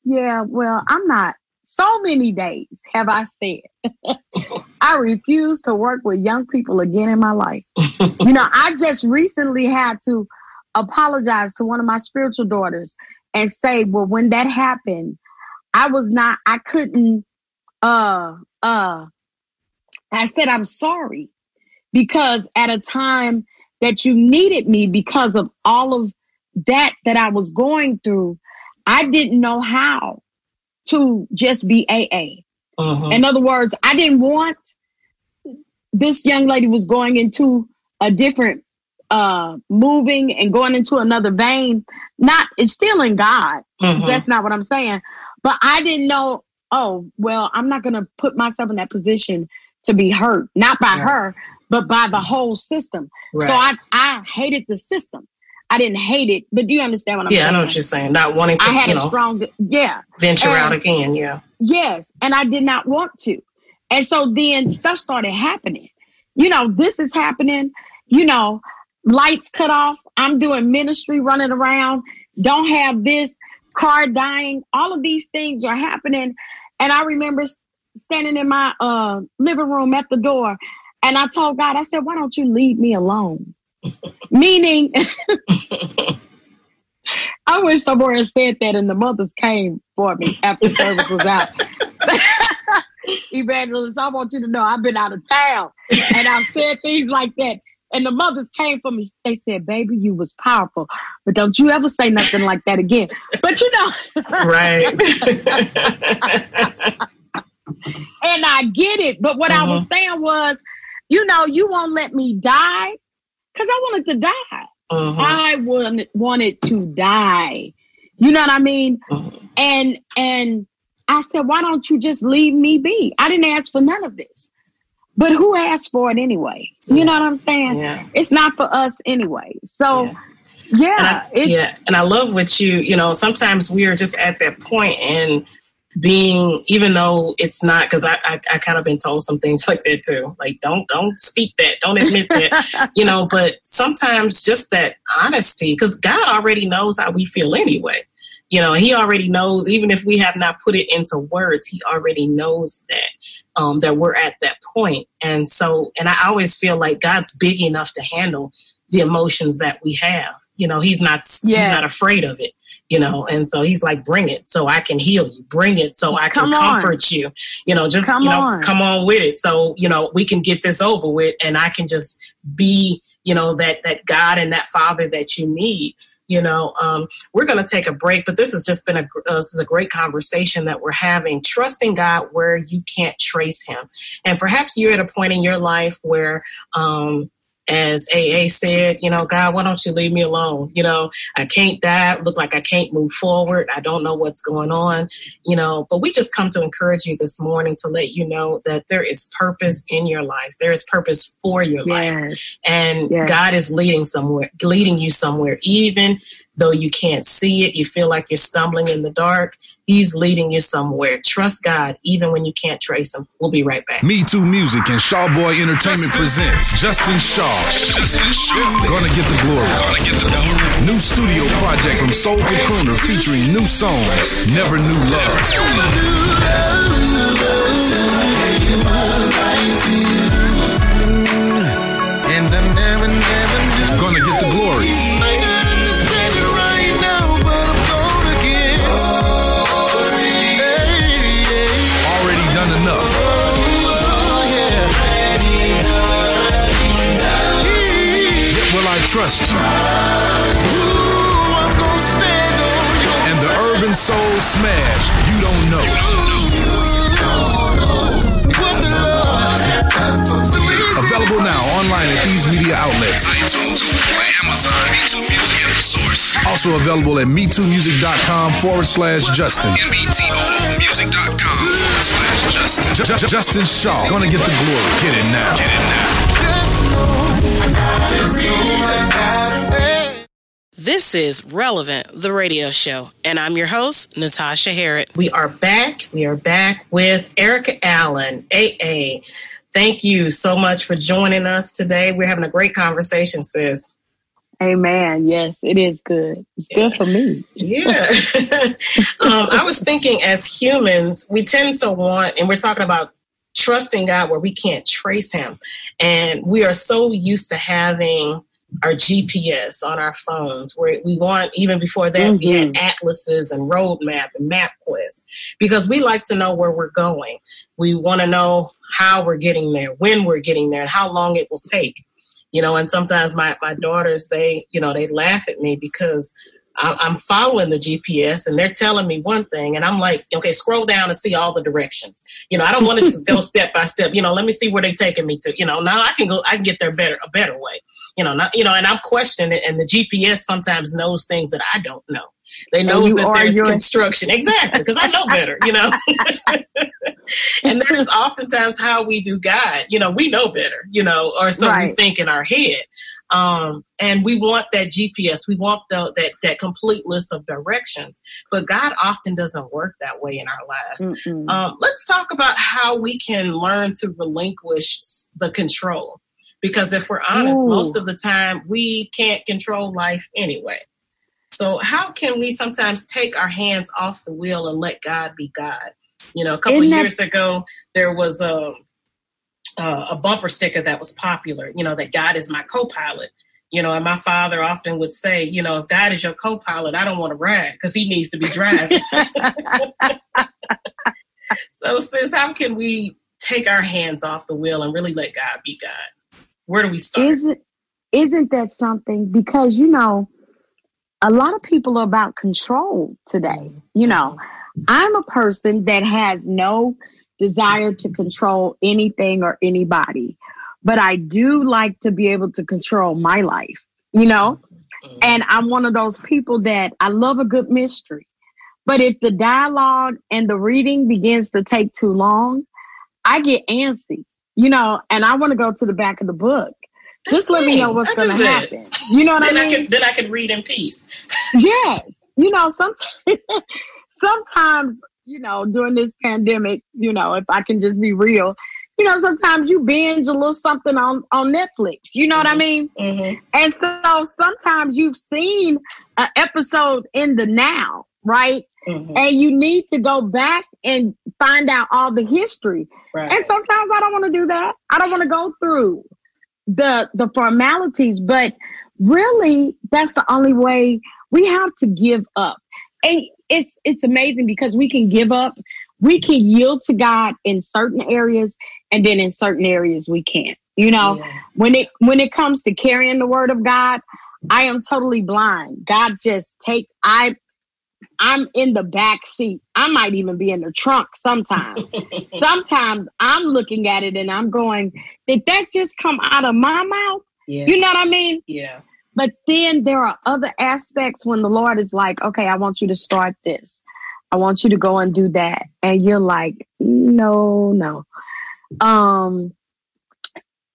Speaker 9: yeah, well, I'm not. So many days have I said, I refuse to work with young people again in my life. you know, I just recently had to apologize to one of my spiritual daughters and say, well, when that happened, I was not, I couldn't, uh, uh, I said, I'm sorry because at a time that you needed me because of all of that that I was going through, I didn't know how to just be AA.
Speaker 8: Mhm.
Speaker 9: In other words, I didn't want this young lady was going into a different uh moving and going into another vein. Not it's still in God.
Speaker 8: Mhm.
Speaker 9: That's not what I'm saying. But I didn't know, oh, well, I'm not gonna put myself in that position to be hurt, not by
Speaker 8: Right.
Speaker 9: her, but by the whole system.
Speaker 8: Right.
Speaker 9: So I I hated the system. I didn't hate it, but do you understand what I'm saying?
Speaker 8: yeah, I know what you're saying. Not wanting to,
Speaker 9: I had a
Speaker 8: know,
Speaker 9: strong yeah.
Speaker 8: venture
Speaker 9: and-
Speaker 8: out again. Yeah.
Speaker 9: Yes, and I did not want to. And so then stuff started happening. You know, this is happening. You know, lights cut off. I'm doing ministry, running around. Don't have this car dying. All of these things are happening. And I remember standing in my uh, living room at the door, and I told God, I said, "Why don't you leave me alone?" Meaning, I went somewhere and said that, and the mothers came for me after service was out. Evangelist, I want you to know I've been out of town and I've said things like that. And the mothers came for me. They said, "Baby, you was powerful, but don't you ever say nothing like that again." But you know,
Speaker 8: Right.
Speaker 9: and I get it. But what I was
Speaker 8: Uh-huh.
Speaker 9: saying was, you know, you won't let me die because I wanted to die.
Speaker 8: Mhm,
Speaker 9: I wanted wanted to die. You know what I mean?
Speaker 8: mhm.
Speaker 9: And and I said, why don't you just leave me be? I didn't ask for none of this. But who asked for it anyway? You know what I'm saying?
Speaker 8: Yeah.
Speaker 9: It's not for us anyway. So
Speaker 8: Yeah.
Speaker 9: yeah,
Speaker 8: And I,
Speaker 9: it,
Speaker 8: yeah, and I love what you, you know, sometimes we are just at that point and being, even though it's not, because I, I, I kind of been told some things like that too. Like, don't, don't speak that, don't admit that, you know, but sometimes just that honesty, because God already knows how we feel anyway. You know, he already knows, even if we have not put it into words, he already knows that, um, that we're at that point. And so, and I always feel like God's big enough to handle the emotions that we have. You know, he's not he's not afraid of it. You know, and so he's like, "Bring it, so I can heal you. Bring it, so I can
Speaker 9: Come on.
Speaker 8: comfort you. You know, just
Speaker 9: Come
Speaker 8: you know,
Speaker 9: on.
Speaker 8: come on with it. So you know, we can get this over with, and I can just be, you know, that that God and that Father that you need. You know, um, we're going to take a break, but this has just been a uh, this is a great conversation that we're having. Trusting God where you can't trace Him, and perhaps you're at a point in your life where. Um, as AA said, you know, God, why don't you leave me alone? You know, I can't die. Look like I can't move forward. I don't know what's going on, you know, but we just come to encourage you this morning to let you know that there is purpose in your life. There is purpose for your life. And
Speaker 9: Yes.
Speaker 8: God is leading somewhere, leading you somewhere, even though you can't see it. You feel like you're stumbling in the dark. He's leading you somewhere. Trust God, even when you can't trace him. We'll be right back.
Speaker 10: Me Too Music and Shawboy Entertainment presents Justin Shaw.
Speaker 1: Justin Shaw.
Speaker 10: Gonna get the glory.
Speaker 1: Gonna get the glory.
Speaker 10: New studio project from Soulful Crooner featuring new songs. Never Knew Love.
Speaker 3: And I never, never knew.
Speaker 10: Gonna get the glory. I trust you. And the urban soul smash. You don't know. Available now online at these media outlets.
Speaker 1: iTunes, Google, Amazon, Me Too Music, and The Source.
Speaker 10: Also available at metoomusic.com forward slash Justin.
Speaker 1: metoomusic.com forward slash Justin.
Speaker 10: Ju- Ju- Justin Shaw. Gonna get the glory. Get it now.
Speaker 1: Get it now.
Speaker 3: Just know, just know that God, hey.
Speaker 2: This is Relevant, the radio show, and I'm your host, Natasha Harrod.
Speaker 8: We are back. We are back with Arica Allen, AA. Thank you so much for joining us today. We're having a great conversation, sis.
Speaker 9: Amen. Yes, it is good. It's good for me.
Speaker 8: Yeah. um, I was thinking as humans, we tend to want, and we're talking about trusting God where we can't trace Him. And we are so used to having our GPS on our phones where we want, even before that, we had mm-hmm. atlases and roadmap and MapQuest because we like to know where we're going. We want to know how we're getting there, when we're getting there, and how long it will take. You know and sometimes my, my daughters they you know they laugh at me because i'm following the gps and they're telling me one thing and i'm like okay scroll down and see all the directions. You know i don't want to just go step by step. You know let me see where they're taking me to. You know now i can go i can get there better a better way. You know not you know and i'm questioning it and the gps sometimes knows things that i don't know they know that there's
Speaker 9: your-
Speaker 8: construction exactly because i know better you know and that is oftentimes how we do God. You know, we know better, you know, or so we think in our head. Um, and we want that GPS, we want the, that, that complete list of directions. But God often doesn't work that way in our lives. Um, let's talk about how we can learn to relinquish the control. Because if we're honest,
Speaker 9: Ooh.
Speaker 8: most of the time we can't control life anyway. So, how can we sometimes take our hands off the wheel and let God be God? You know, a couple
Speaker 9: Isn't
Speaker 8: of
Speaker 9: that-
Speaker 8: years ago, there was a, a, bumper sticker that was popular, you know, that God is my co pilot. You know, and my father often would say, you know, if God is your co pilot, I don't want to ride because he needs to be driving. so, sis, how can we take our hands off the wheel and really let God be God? Where do we start?
Speaker 9: Is it isn't that something? Because, you know, a lot of people are about control today. Mm-hmm. You know, mm-hmm. I'm a person that has no desire to control anything or anybody, but I do like to be able to control my life, you know? Mm-hmm. And I'm one of those people that I love a good mystery. But if the dialogue and the reading begins to take too long, I get antsy, you know, and I want to go to the back of the book. Just let me know what's going to happen. You know what
Speaker 8: then
Speaker 9: I
Speaker 8: I
Speaker 9: mean?
Speaker 8: can then I can read in peace.
Speaker 9: yes. You know, sometimes, sometimes, you know, during this pandemic, you know, if I can just be real, you know, sometimes you binge a little something on, on Netflix. You know what I mean?
Speaker 8: Mm-hmm.
Speaker 9: And so sometimes you've seen an episode in the now, right?
Speaker 8: Mhm.
Speaker 9: And you need to go back and find out all the history.
Speaker 8: Right.
Speaker 9: And sometimes I don't want to do that. I don't want to go through the the formalities, but really that's the only way we have to give up. And it's it's amazing because we can give up, we can yield to God in certain areas and then in certain areas we can't. You know,
Speaker 8: Yeah.
Speaker 9: when it when it comes to carrying the word of God, I am totally blind. God just take I I'm in the back seat. I might even be in the trunk sometimes. sometimes I'm looking at it and I'm going, did that just come out of my mouth?
Speaker 8: Yeah.
Speaker 9: You know what I mean?
Speaker 8: yeah.
Speaker 9: But then there are other aspects when the Lord is like, okay, I want you to start this. I want you to go and do that. And you're like, no, no. Um,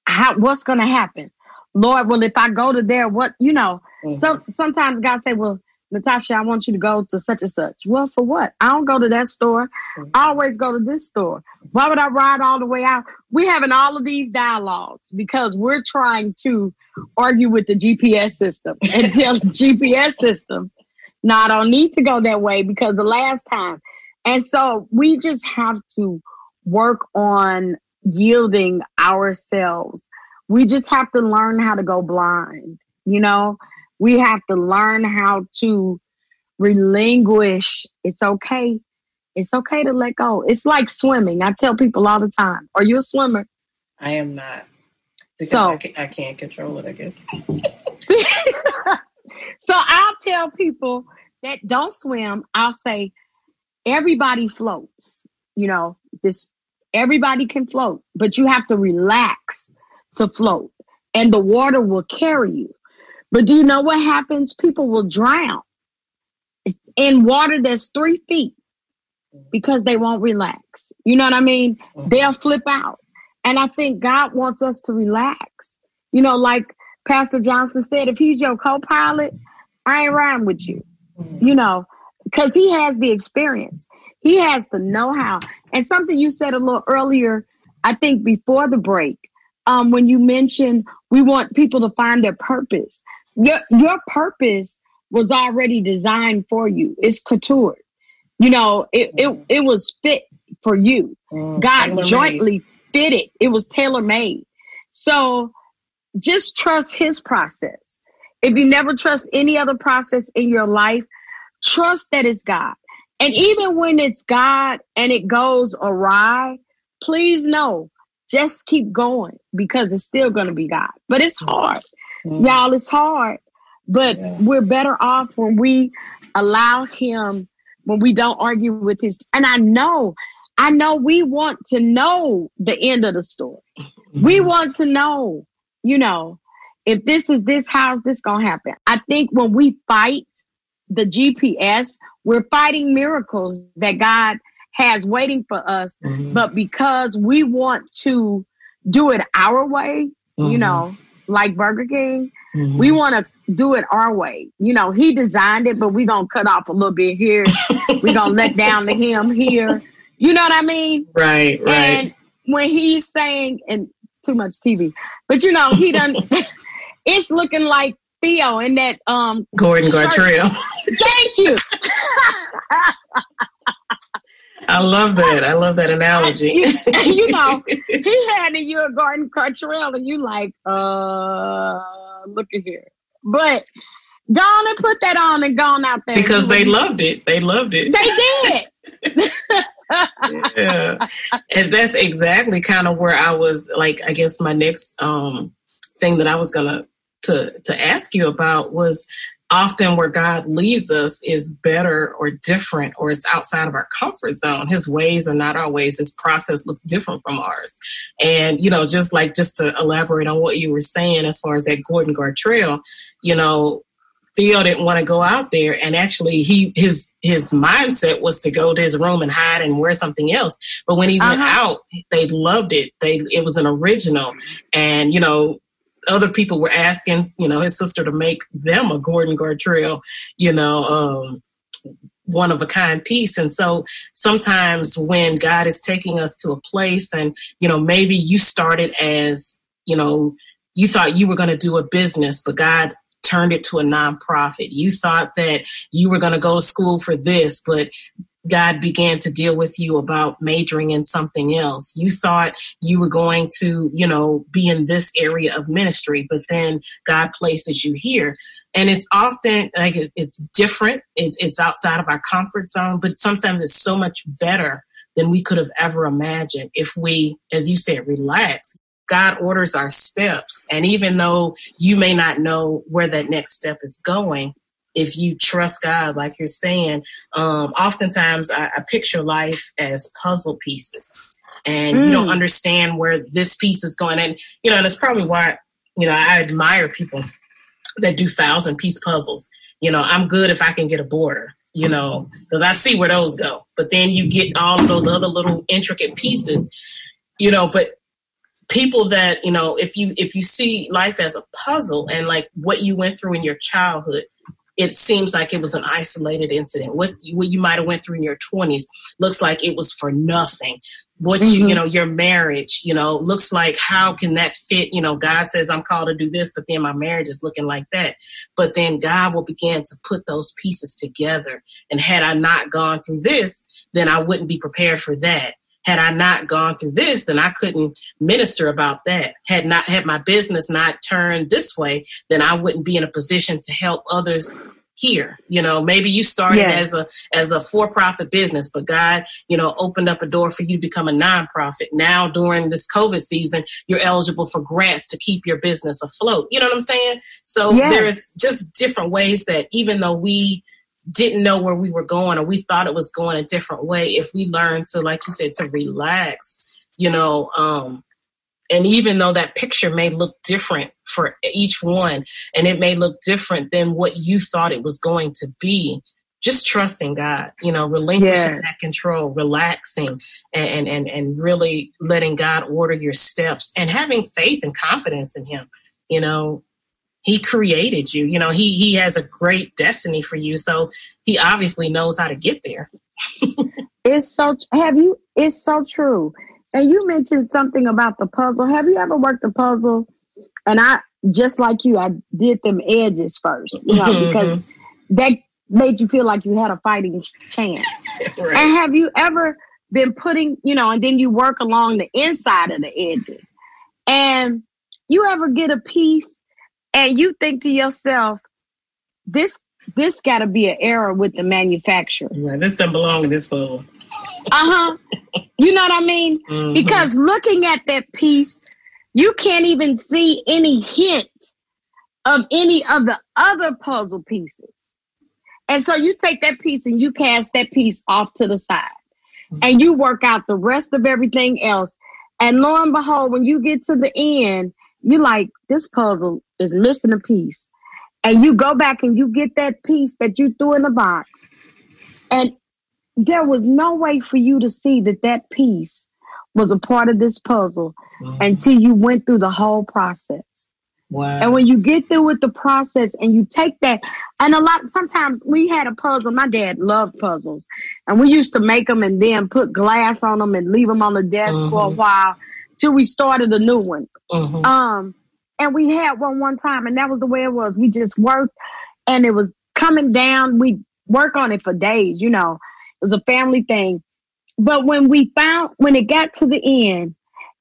Speaker 9: how, what's going to happen? Lord, well, if I go to there, what, you know,
Speaker 8: Mhm.
Speaker 9: so sometimes God say, well, Natasha, I want you to go to such and such. Well, for what? I don't go to that store. I always go to this store. Why would I ride all the way out? We're having all of these dialogues because we're trying to argue with the GPS system and tell the GPS system, no, I don't need to go that way because the last time. And so we just have to work on yielding ourselves. We just have to learn how to go blind, you know? We have to learn how to relinquish. It's okay. It's okay to let go. It's like swimming. I tell people all the time, Are you a swimmer?
Speaker 8: I am not. Because
Speaker 9: So-
Speaker 8: I, can, I can't control it, I guess.
Speaker 9: so I'll tell people that don't swim, I'll say everybody floats. You know, this everybody can float, but you have to relax to float and the water will carry you. But do you know what happens? People will drown in water that's three feet because they won't relax. You know what I mean? They'll flip out. And I think God wants us to relax. You know, like Pastor Johnson said, if he's your co pilot, I ain't riding with you. You know, because he has the experience, he has the know how. And something you said a little earlier, I think before the break, um, when you mentioned we want people to find their purpose. Your your purpose was already designed for you. It's couture. You know, it it, it was fit for you.
Speaker 8: Mm,
Speaker 9: God
Speaker 8: tailor-made.
Speaker 9: jointly fitted. It was tailor made. So just trust his process. If you never trust any other process in your life, trust that it's God. And even when it's God and it goes awry, please know, just keep going because it's still going to be God. But it's hard.
Speaker 8: Mm.
Speaker 9: Y'all, it's hard. But
Speaker 8: Yeah.
Speaker 9: we're better off when we allow him, when we don't argue with his. And I know, I know we want to know the end of the story. We want to know, you know, if this is this house, this gonna happen. I think when we fight the GPS, we're fighting miracles that God has waiting for us.
Speaker 8: Mhm.
Speaker 9: But because we want to do it our way, you
Speaker 8: Mhm.
Speaker 9: know, like Burger King,
Speaker 8: Mhm.
Speaker 9: we want to do it our way. You know, he designed it, but we're gonna cut off a little bit here. we're gonna let down the hem here. You know what I mean?
Speaker 8: Right, right.
Speaker 9: And when he's saying, and too much TV, but you know, he done. it's looking like Theo in that. Um,
Speaker 8: Gordon
Speaker 9: shirt.
Speaker 8: Gartrell.
Speaker 9: thank you.
Speaker 8: I love that. I love that analogy.
Speaker 9: you, you know, he had in you a Gordon Gartrell, and you like, uh, look at here. But go on and put that on and gone out there.
Speaker 8: because they loved it. They loved it.
Speaker 9: They did.
Speaker 8: yeah. And that's exactly kind of where I was like, I guess my next um thing that I was gonna to to ask you about was often where God leads us is better or different or it's outside of our comfort zone. His ways are not our ways. His process looks different from ours. And, you know, just like just to elaborate on what you were saying as far as that Gordon Gartrell, you know, Theo didn't want to go out there and actually he his his mindset was to go to his room and hide and wear something else. But when he went
Speaker 9: Uh-huh.
Speaker 8: out, they loved it. They it was an original. And you know, other people were asking, you know, his sister to make them a Gordon Gartrell, you know, um, one of a kind piece. And so sometimes when God is taking us to a place and, you know, maybe you started as, you know, you thought you were going to do a business, but God turned it to a nonprofit. You thought that you were going to go to school for this, but God began to deal with you about majoring in something else. You thought you were going to, you know, be in this area of ministry, but then God places you here. And it's often like it's different. It's, it's outside of our comfort zone, but sometimes it's so much better than we could have ever imagined if we, as you said, relax. God orders our steps. And even though you may not know where that next step is going, if you trust God, like you're saying, um, oftentimes I, I picture life as puzzle pieces. And you don't
Speaker 9: Mm.
Speaker 8: understand where this piece is going. And, you know, and it's probably why, you know, I admire people that do thousand piece puzzles. You know, I'm good if I can get a border, you know, because I see where those go. But then you get all of those other little intricate pieces, you know, but people that, you know, if you if you see life as a puzzle and like what you went through in your childhood, it seems like it was an isolated incident. What you, what you might have went through in your 20s looks like it was for nothing. What you,
Speaker 9: Mhm.
Speaker 8: you know, your marriage, you know, looks like how can that fit? You know, God says I'm called to do this, but then my marriage is looking like that. But then God will begin to put those pieces together. And had I not gone through this, then I wouldn't be prepared for that. Had I not gone through this, then I couldn't minister about that. Had not had my business not turned this way, then I wouldn't be in a position to help others here. You know, maybe you started
Speaker 9: Yes.
Speaker 8: as a as a for-profit business, but God, you know, opened up a door for you to become a nonprofit. Now during this COVID season, you're eligible for grants to keep your business afloat. You know what I'm saying? So
Speaker 9: Yes.
Speaker 8: there's just different ways that even though we didn't know where we were going or we thought it was going a different way, if we learn to, like you said, to relax, you know, um, and even though that picture may look different for each one and it may look different than what you thought it was going to be, just trusting God, you know, relinquishing
Speaker 9: Yes.
Speaker 8: that control, relaxing and, and, and really letting God order your steps and having faith and confidence in Him. You know, He created you, you know, He He has a great destiny for you. So He obviously knows how to get there.
Speaker 9: It's so have you it's so true. And you mentioned something about the puzzle. Have you ever worked a puzzle? And I just like you, I did them edges first, you know, because that made you feel like you had a fighting chance.
Speaker 8: Right.
Speaker 9: And have you ever been putting, you know, and then you work along the inside of the edges. And you ever get a piece and you think to yourself, this this gotta be an error with the manufacturer.
Speaker 8: Right. This doesn't belong in this puzzle.
Speaker 9: Uh-huh. You know what I mean?
Speaker 8: Mhm.
Speaker 9: Because looking at that piece, you can't even see any hint of any of the other puzzle pieces. And so you take that piece and you cast that piece off to the side and you work out the rest of everything else. And lo and behold, when you get to the end, you're like, this puzzle is missing a piece. And you go back and you get that piece that you threw in the box. And there was no way for you to see that that piece was a part of this puzzle until you went through the whole process.
Speaker 8: Wow.
Speaker 9: And when you get through with the process and you take that, and a lot, sometimes we had a puzzle. My dad loved puzzles, and we used to make them and then put glass on them and leave them on the desk for a
Speaker 8: Mhm.
Speaker 9: while till we started a new one.
Speaker 8: Mhm.
Speaker 9: Um, and we had one one time, and that was the way it was. We just worked, and it was coming down. We work on it for days. You know, it was a family thing. But when we found when it got to the end,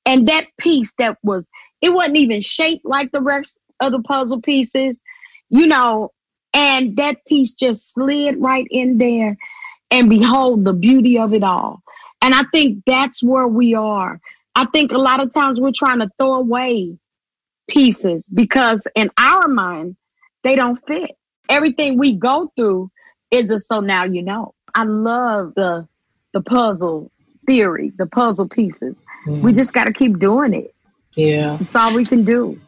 Speaker 9: and that piece that was it wasn't even shaped like the rest of the puzzle pieces, you know, and that piece just slid right in there, and behold the beauty of it all. And I think that's where we are. I think a lot of times we're trying to throw away pieces because in our mind, they don't fit. Everything we go through is a so now you know. I love the the puzzle theory, the puzzle pieces. We mm. just got to keep doing it.
Speaker 8: Yeah.
Speaker 9: That's all we can do.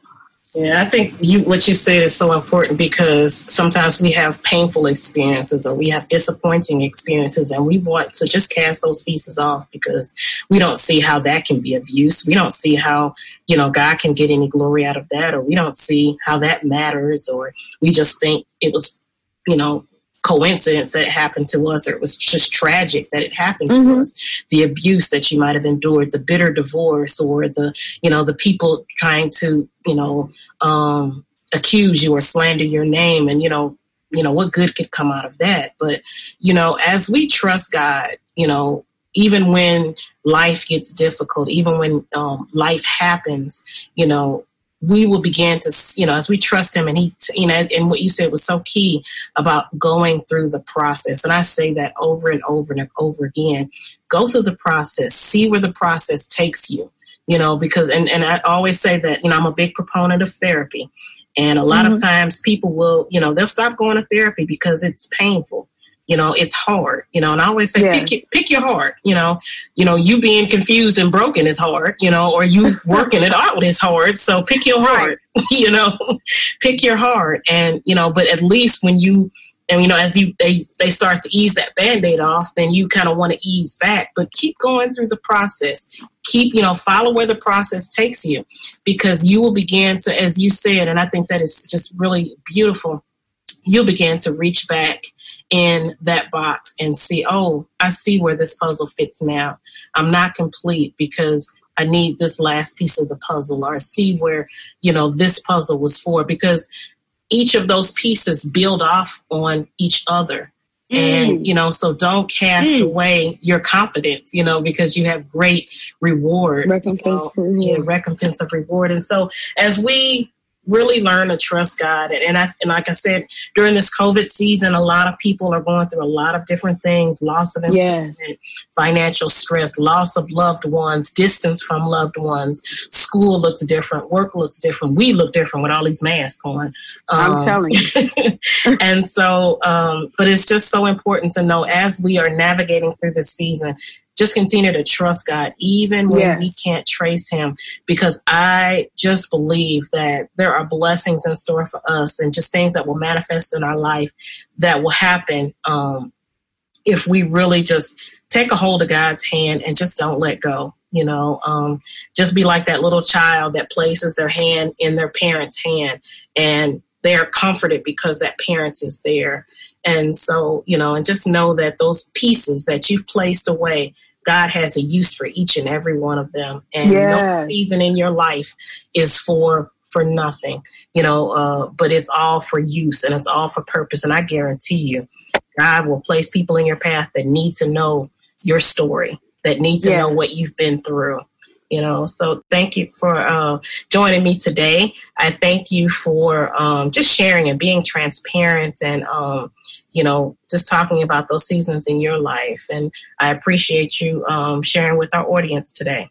Speaker 8: Yeah, I think you what you said is so important because sometimes we have painful experiences or we have disappointing experiences and we want to just cast those pieces off because we don't see how that can be of use. We don't see how, you know, God can get any glory out of that or we don't see how that matters or we just think it was, you know, coincidence that happened to us or it was just tragic that it happened to
Speaker 9: Mhm.
Speaker 8: us the abuse that you might have endured the bitter divorce or the you know the people trying to you know um accuse you or slander your name and you know you know what good could come out of that but you know as we trust god you know even when life gets difficult even when um, life happens you know we will begin to you know as we trust him and he you know and what you said was so key about going through the process. And i say that over and over and over again. Go through the process. See where the process takes you you know because and, and i always say that you know i'm a big proponent of therapy. And a lot of mm-hmm. times people will you know they'll stop going to therapy because it's painful you know it's hard you know and i always say
Speaker 9: Yeah.
Speaker 8: pick, your, pick your heart you know. You know you being confused and broken is hard you know or you working it out is hard so pick your heart you know. Pick your heart and you know but at least when you and you know as you they, they start to ease that band-aid off then you kind of want to ease back but keep going through the process. Keep you know follow where the process takes you because you will begin to as you said and i think that is just really beautiful you'll begin to reach back in that box and see oh i see where this puzzle fits now i'm not complete because i need this last piece of the puzzle or I see where you know this puzzle was for because each of those pieces build off on each other and you know so don't cast
Speaker 9: Mm.
Speaker 8: away your confidence you know because you have great reward
Speaker 9: Recompense
Speaker 8: you know,
Speaker 9: reward.
Speaker 8: yeah, recompense of reward and so as we really learn to trust god. And, and i and like i said during this covid season a lot of people are going through a lot of different things loss of employment
Speaker 9: Yes.
Speaker 8: financial stress loss of loved ones distance from loved ones. School looks different. Work looks different. We look different with all these masks on.
Speaker 9: I'm
Speaker 8: Um,
Speaker 9: telling you.
Speaker 8: and so um, but it's just so important to know as we are navigating through this season just continue to trust god even when
Speaker 9: Yes.
Speaker 8: we can't trace him because i just believe that there are blessings in store for us and just things that will manifest in our life that will happen um, if we really just take a hold of god's hand and just don't let go you know um, just be like that little child that places their hand in their parent's hand and they're comforted because that parent is there. And so, you know, and just know that those pieces that you've placed away, God has a use for each and every one of them. And no
Speaker 9: Yes.
Speaker 8: season in your life is for for nothing, you know, uh, but it's all for use and it's all for purpose. And I guarantee you, God will place people in your path that need to know your story, that need to
Speaker 9: Yeah.
Speaker 8: know what you've been through. You know, so thank you for uh, joining me today. I thank you for um, just sharing and being transparent and, um, you know, just talking about those seasons in your life. And I appreciate you um, sharing with our audience today.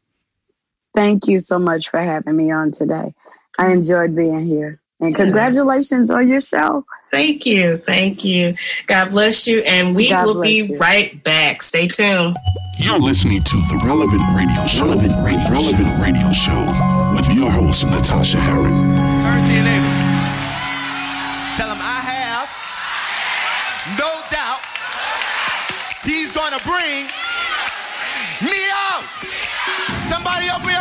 Speaker 9: Thank you so much for having me on today. I enjoyed being here. And congratulations on your show.
Speaker 8: Thank you. Thank you. God bless you. And we
Speaker 9: God
Speaker 8: will be
Speaker 9: you.
Speaker 8: right back. Stay tuned.
Speaker 10: You're listening to the Relevant Radio Show. Relevant Radio, Relevant Radio Show with your host, Natasha Harrod.
Speaker 11: Turn to your neighbor. Tell him I have no doubt he's gonna bring me out. Somebody open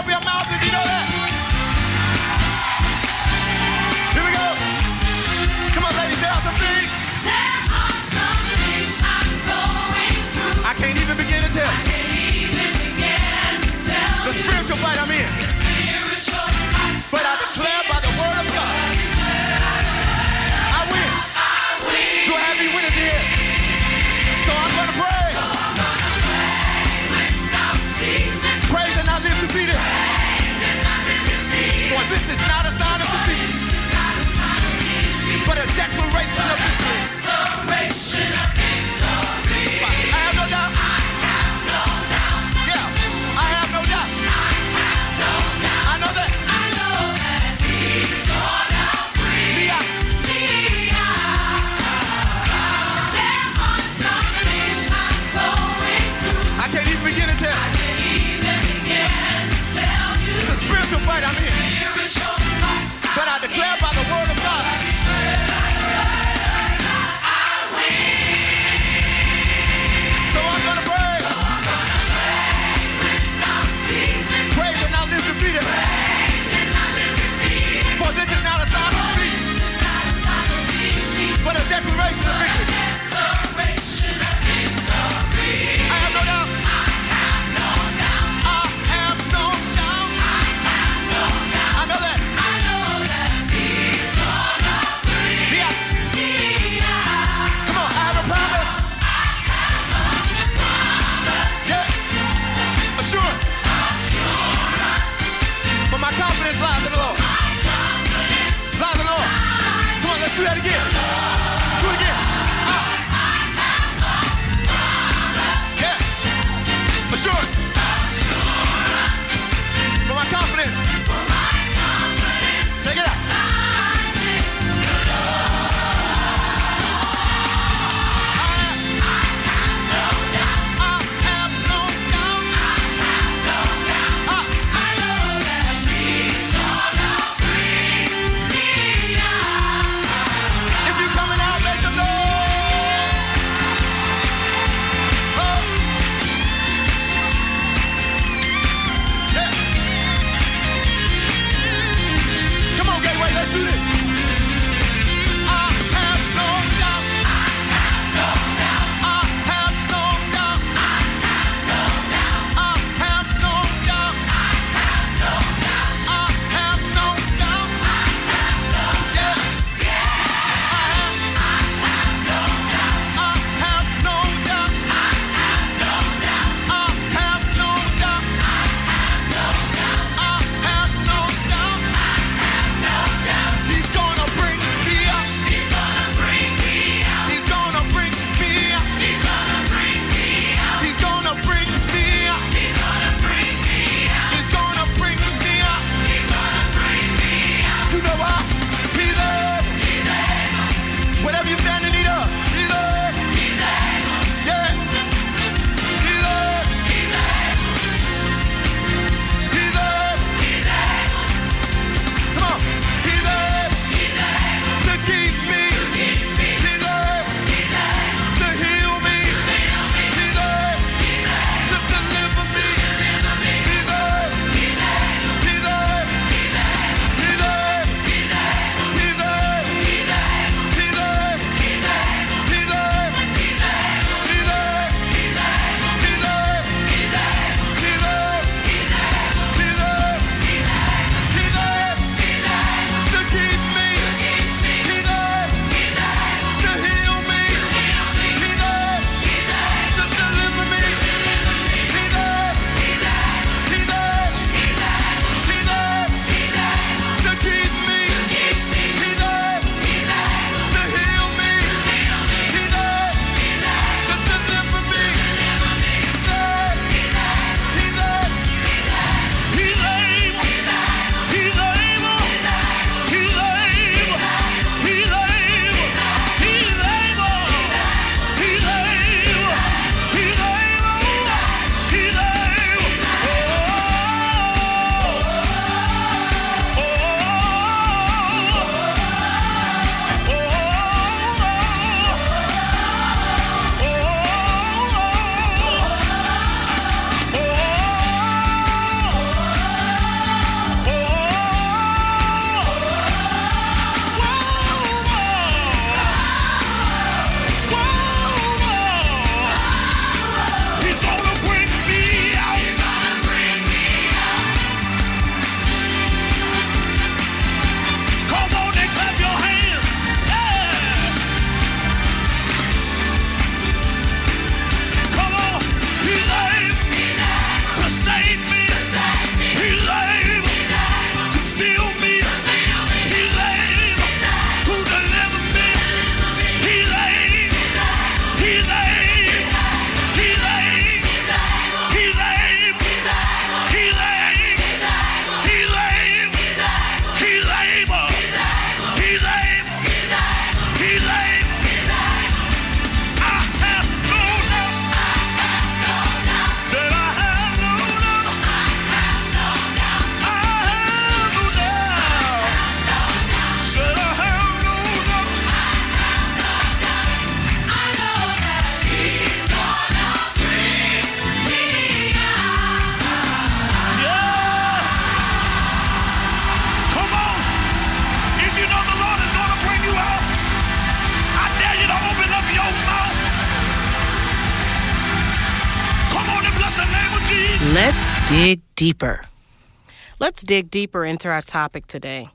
Speaker 11: Let's
Speaker 2: dig deeper into our topic today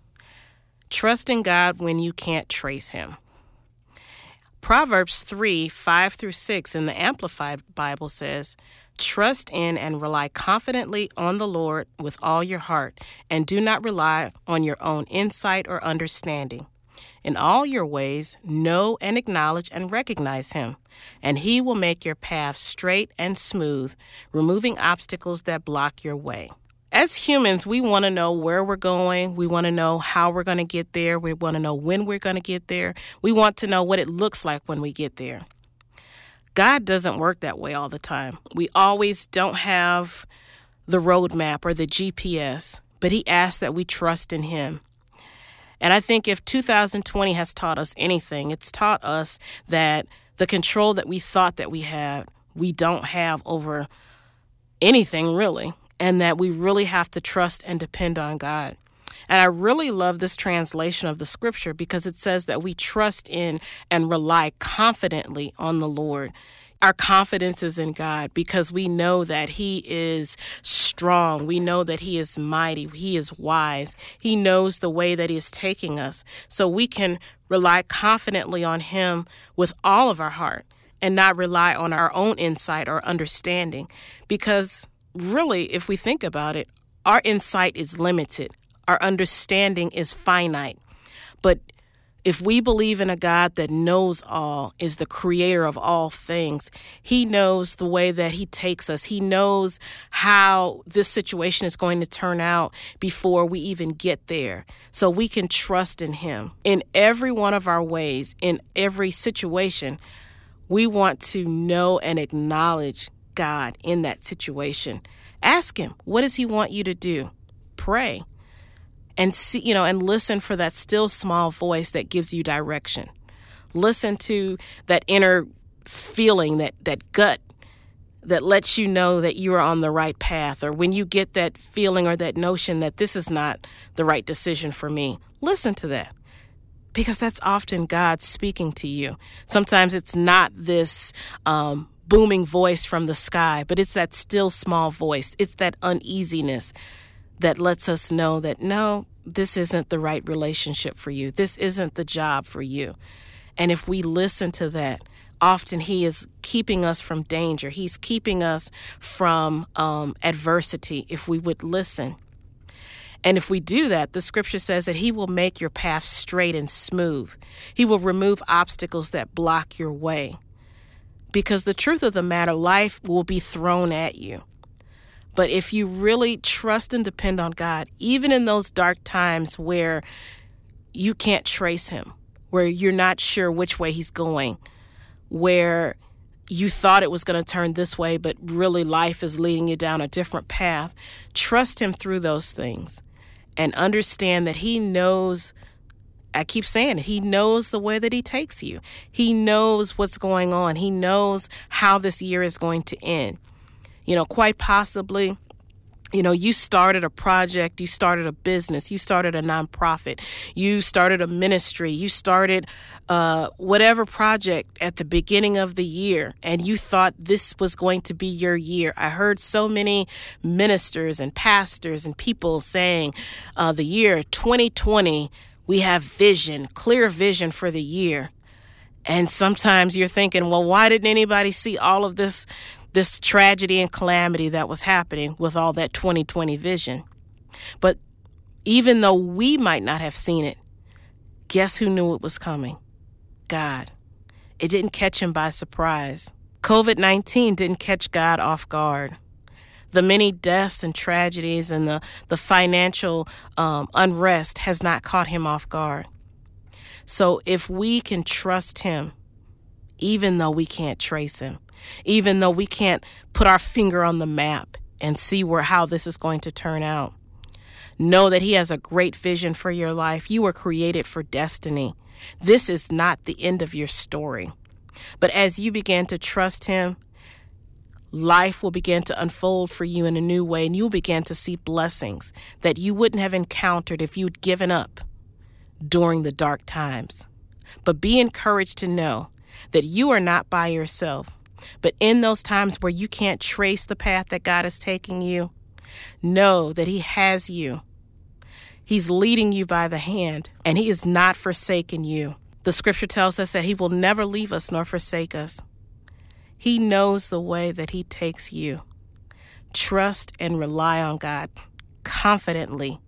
Speaker 2: trusting God when you can't trace Him. Proverbs 3 5 through 6 in the Amplified Bible says, Trust in and rely confidently on the Lord with all your heart, and do not rely on your own insight or understanding. In all your ways, know and acknowledge and recognize him, and he will make your path straight and smooth, removing obstacles that block your way. As humans, we want to know where we're going. We want to know how we're going to get there. We want to know when we're going to get there. We want to know what it looks like when we get there. God doesn't work that way all the time. We always don't have the roadmap or the GPS, but He asks that we trust in Him. And I think if 2020 has taught us anything, it's taught us that the control that we thought that we had, we don't have over anything really, and that we really have to trust and depend on God. And I really love this translation of the scripture because it says that we trust in and rely confidently on the Lord. Our confidence is in God because we know that He is strong. We know that He is mighty. He is wise. He knows the way that He is taking us. So we can rely confidently on Him with all of our heart and not rely on our own insight or understanding. Because really, if we think about it, our insight is limited, our understanding is finite. But if we believe in a God that knows all, is the creator of all things, He knows the way that He takes us. He knows how this situation is going to turn out before we even get there. So we can trust in Him. In every one of our ways, in every situation, we want to know and acknowledge God in that situation. Ask Him, what does He want you to do? Pray and see, you know, and listen for that still small voice that gives you direction. Listen to that inner feeling, that that gut that lets you know that you are on the right path or when you get that feeling or that notion that this is not the right decision for me. Listen to that. Because that's often God speaking to you. Sometimes it's not this um, booming voice from the sky, but it's that still small voice. It's that uneasiness that lets us know that no, this isn't the right relationship for you. This isn't the job for you. And if we listen to that, often He is keeping us from danger. He's keeping us from um, adversity if we would listen. And if we do that, the scripture says that He will make your path straight and smooth. He will remove obstacles that block your way. Because the truth of the matter, life will be thrown at you. But if you really trust and depend on God, even in those dark times where you can't trace Him, where you're not sure which way He's going, where you thought it was going to turn this way, but really life is leading you down a different path, trust Him through those things and understand that He knows. I keep saying it. He knows the way that he takes you. He knows what's going on. He knows how this year is going to end you know, quite possibly you know, you started a project, you started a business, you started a nonprofit, you started a ministry, you started uh, whatever project at the beginning of the year, and you thought this was going to be your year. I heard so many ministers and pastors and people saying uh, the year 2020, we have vision, clear vision for the year. And sometimes you're thinking, well, why didn't anybody see all of this this tragedy and calamity that was happening with all that 2020 vision. But even though we might not have seen it, guess who knew it was coming? God. It didn't catch him by surprise. COVID 19 didn't catch God off guard. The many deaths and tragedies and the, the financial um, unrest has not caught him off guard. So if we can trust him, even though we can't trace him, even though we can't put our finger on the map and see where how this is going to turn out. Know that he has a great vision for your life. You were created for destiny. This is not the end of your story. But as you begin to trust him, life will begin to unfold for you in a new way, and you'll begin to see blessings that you wouldn't have encountered if you'd given up during the dark times. But be encouraged to know that you are not by yourself. But in those times where you can't trace the path that God is taking you, know that He has you. He's leading you by the hand, and He is not forsaken you. The scripture tells us that He will never leave us nor forsake us. He knows the way that He takes you. Trust and rely on God confidently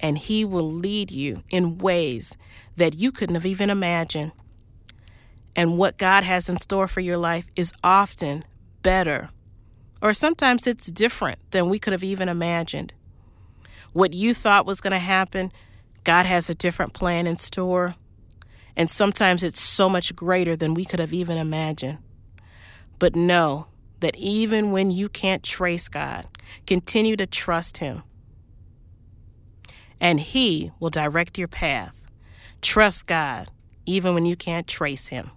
Speaker 2: and He will lead you in ways that you couldn't have even imagined. And what God has in store for your life is often better, or sometimes it's different than we could have even imagined. What you thought was going to happen, God has a different plan in store. And sometimes it's so much greater than we could have even imagined. But know that even when you can't trace God, continue to trust Him. And He will direct your path. Trust God even when you can't trace Him.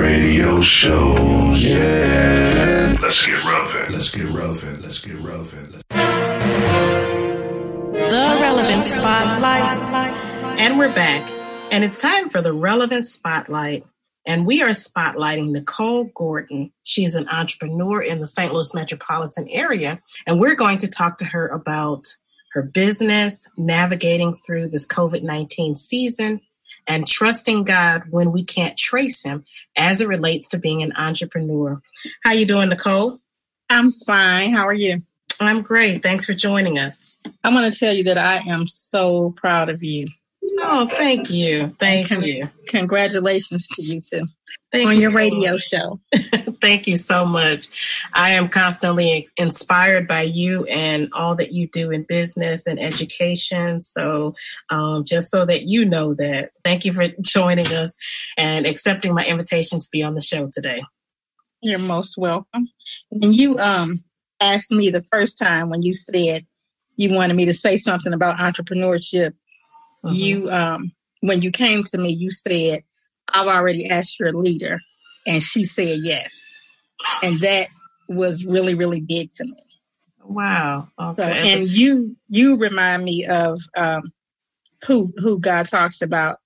Speaker 1: Radio Show. Yeah. Let's get relevant.
Speaker 10: Let's get relevant. Let's get relevant. Let's-
Speaker 2: The Relevant Spotlight.
Speaker 8: And we're back. And it's time for the Relevant Spotlight. And we are spotlighting Nichol Gordon. She is an entrepreneur in the St. Louis metropolitan area. And we're going to talk to her about her business, navigating through this COVID 19 season, and trusting God when we can't trace Him as it relates to being an entrepreneur. How you doing, Nichol?
Speaker 12: I'm fine. How are you?
Speaker 8: I'm great. Thanks for joining us.
Speaker 12: I want to tell you that I am so proud of you.
Speaker 8: Oh, thank you. Thank
Speaker 12: Con-
Speaker 8: you.
Speaker 12: Congratulations to you too
Speaker 8: Thank
Speaker 12: on
Speaker 8: you
Speaker 12: your
Speaker 8: so
Speaker 12: radio
Speaker 8: much.
Speaker 12: show.
Speaker 8: Thank you so much. I am constantly inspired by you and all that you do in business and education. So, um, just so that you know that, thank you for joining us and accepting my invitation to be on the show today.
Speaker 12: You're most welcome. And you um asked me the first time when you said you wanted me to say something about entrepreneurship.
Speaker 8: Mhm.
Speaker 12: You um when you came to me, you said, I've already asked your leader, and she said yes. And that was really, really big to me.
Speaker 8: Wow.
Speaker 12: So, and you you remind me of um, who who God talks about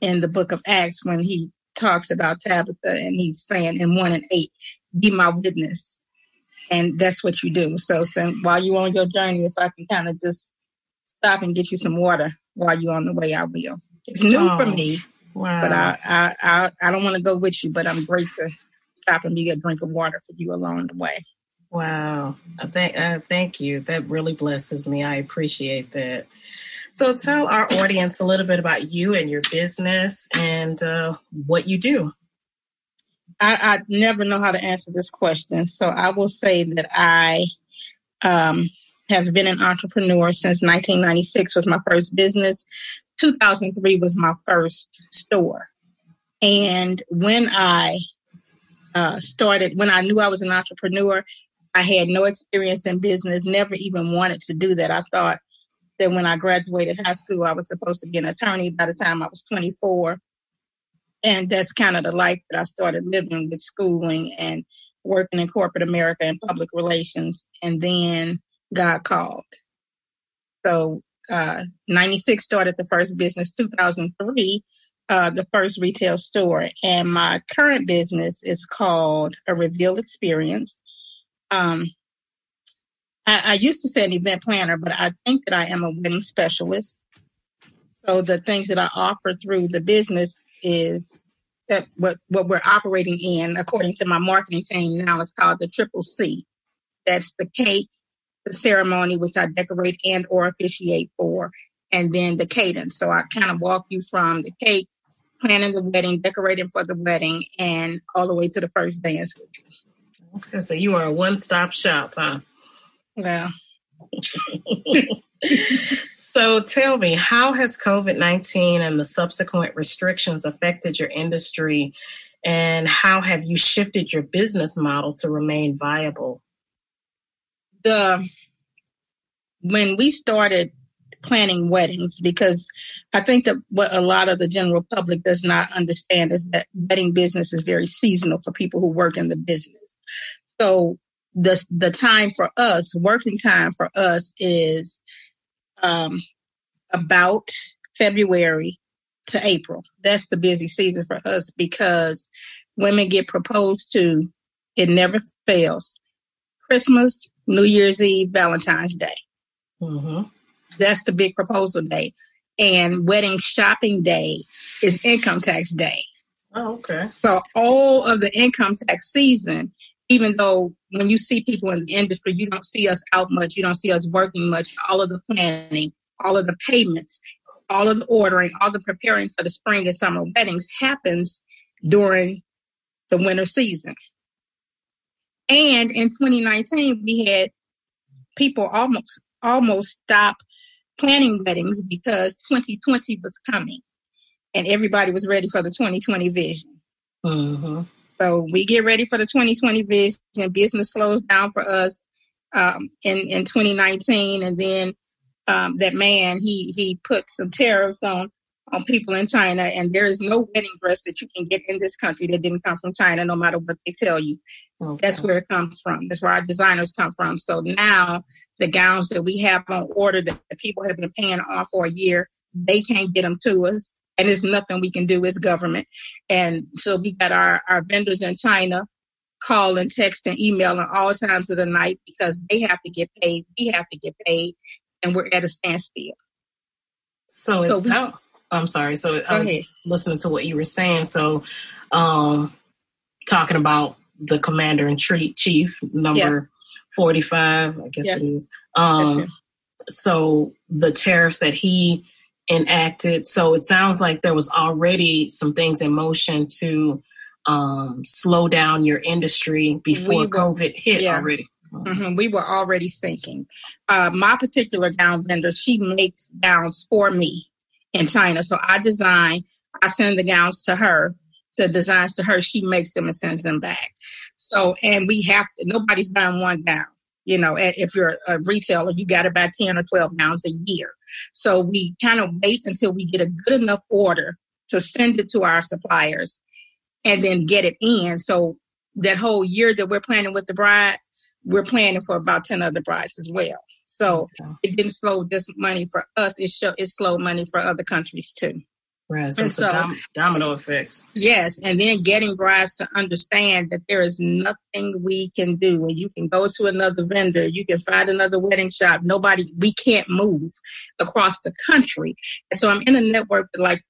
Speaker 12: in the book of Acts when he talks about Tabitha and he's saying in one and eight, be my witness. And that's what you do. So, so while you're on your journey, if I can kind of just stop and get you some water while you're on the way, I will. It's new for
Speaker 8: Oh,
Speaker 12: me,
Speaker 8: wow.
Speaker 12: but I I I, I don't want to go with you, but I'm great to stop and be a drink of water for you along the way.
Speaker 8: Wow. Uh, Thank, uh, thank you. That really blesses me. I appreciate that. So, tell our audience a little bit about you and your business and uh, what you do.
Speaker 12: I, I never know how to answer this question. So I will say that I um, have been an entrepreneur since 1996 was my first business. 2003 was my first store. And when I uh, started, when I knew I was an entrepreneur, I had no experience in business, never even wanted to do that. I thought that when I graduated high school, I was supposed to be an attorney by the time I was 24 and that's kind of the life that I started living with schooling and working in corporate America and public relations. And then God called. So, uh, 96 started the first business, 2003, uh, the first retail store. And my current business is called a Reveal Experience. Um, I, I used to say an event planner, but I think that I am a wedding specialist. So the things that I offer through the business is that what, what we're operating in, according to my marketing team now, is called the Triple C. That's the cake, the ceremony, which I decorate and or officiate for, and then the cadence. So I kind of walk you from the cake, planning the wedding, decorating for the wedding, and all the way to the first dance with you.
Speaker 8: Okay, so you are a one stop shop, huh?
Speaker 12: Well,
Speaker 8: So tell me, how has COVID 19 and the subsequent restrictions affected your industry? And how have you shifted your business model to remain viable?
Speaker 12: the when we started planning weddings because I think that what a lot of the general public does not understand is that wedding business is very seasonal for people who work in the business. So the the time for us, working time for us is um, about February to April. That's the busy season for us because women get proposed to. It never fails. Christmas, New Year's Eve, Valentine's Day.
Speaker 8: Mm-hmm.
Speaker 12: That's the big proposal day. And wedding shopping day is income tax day.
Speaker 8: Oh, okay.
Speaker 12: So all of the income tax season, even though when you see people in the industry, you don't see us out much, you don't see us working much, all of the planning, all of the payments, all of the ordering, all the preparing for the spring and summer weddings happens during the winter season. And in 2019, we had people almost almost stop planning weddings because 2020 was coming and everybody was ready for the 2020 vision.
Speaker 8: Mm-hmm.
Speaker 12: So we get ready for the 2020 vision. Business slows down for us um, in in 2019, and then um, that man he he put some tariffs on on people in China, and there is no wedding dress that you can get in this country that didn't come from China, no matter what they tell you. That's where it comes from. That's where our designers come from. So now the gowns that we have on order that the people have been paying on for a year, they can't get them to us. And there's nothing we can do as government. And so we got our, our vendors in China calling, texting, emailing all times of the night because they have to get paid. We have to get paid. And we're at a standstill.
Speaker 8: So it
Speaker 12: So we-
Speaker 8: sound, I'm sorry. So I was
Speaker 12: ahead.
Speaker 8: listening to what you were saying. So, um, talking about the commander in chief, chief number 45, I guess
Speaker 12: Yeah.
Speaker 8: it is. Um, so the tariffs that he enacted. So it sounds like there was already some things in motion to um, slow down your industry before
Speaker 12: We were-
Speaker 8: COVID hit
Speaker 12: yeah.
Speaker 8: already.
Speaker 12: Mhm, We were already thinking. Uh, my particular gown vendor, she makes gowns for me in China. So I design, I send the gowns to her, the designs to her. She makes them and sends them back. So, and we have to, nobody's buying one gown. You know, if you're a retailer, you got to buy 10 or 12 gowns a year. So we kind of wait until we get a good enough order to send it to our suppliers and then get it in. So that whole year that we're planning with the bride, we're planning for about 10 other brides as well. So it didn't slow this money for us. It show it slowed money for other countries too.
Speaker 8: Right. So
Speaker 12: And so-
Speaker 8: dom- domino effect.
Speaker 12: Yes, and then getting brides to understand that there is nothing we can do. And you can go to another vendor, you can find another wedding shop. Nobody, we can't move across the country. And so I'm in a network with like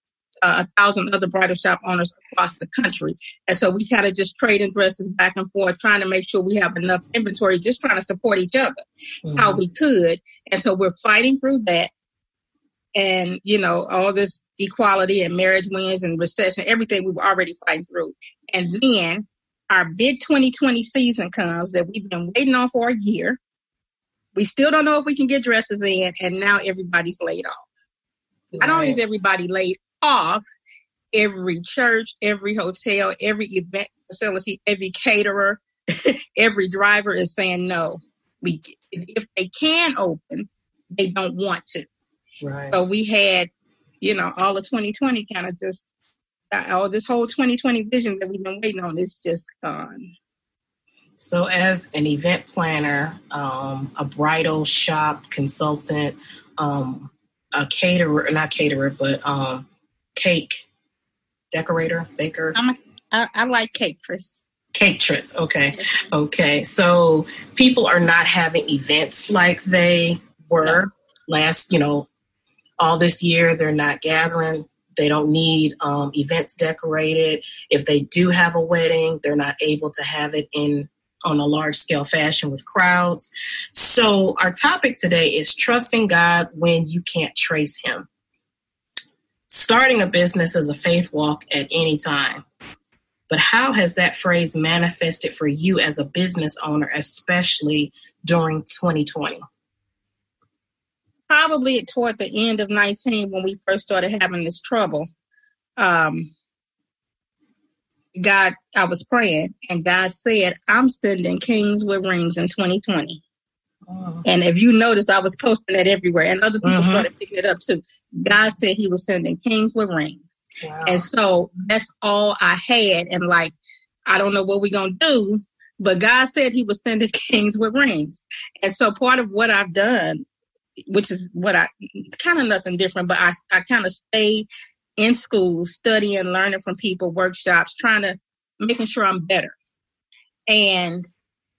Speaker 12: uh, a thousand other bridal shop owners across the country. And so we kind of just trading dresses back and forth, trying to make sure we have enough inventory, just trying to support each other how we could. And so we're fighting through that. And, you know, all this equality and marriage wins and recession, everything we were already fighting through. And then our big 2020 season comes that we've been waiting on for a year. We still don't know if we can get dresses in, and now everybody's laid off. Not only is everybody laid off, every church, every hotel, every event facility, every caterer, every driver is saying no. We if they can open, they don't want to.
Speaker 8: Right.
Speaker 12: So we had, you know, all of 2020 kind of just uh, all this whole 2020 vision that we've been waiting on is just gone.
Speaker 8: So, as an event planner, um, a bridal shop consultant, um, a caterer, not caterer, but um, cake decorator, baker,
Speaker 12: I'm a, I, I like cake, Chris.
Speaker 8: cateress. Okay, okay. So people are not having events like they were last. You know, all this year they're not gathering. They don't need um, events decorated. If they do have a wedding, they're not able to have it in on a large scale fashion with crowds. So our topic today is trusting God when you can't trace Him. Starting a business is a faith walk at any time. But how has that phrase manifested for you as a business owner, especially during 2020?
Speaker 12: Probably toward the end of 19 when we first started having this trouble. Um, God, I was praying, and God said, I'm sending kings with rings in 2020. And if you notice, I was posting that everywhere, and other people
Speaker 8: Mhm.
Speaker 12: started picking it up too. God said He was sending kings with rings. And so that's all I had. And like, I don't know what we're going to do, but God said He was sending kings with rings. And so part of what I've done, which is what I kind of nothing different, but I, I kind of stayed in school, studying, learning from people, workshops, trying to making sure I'm better. And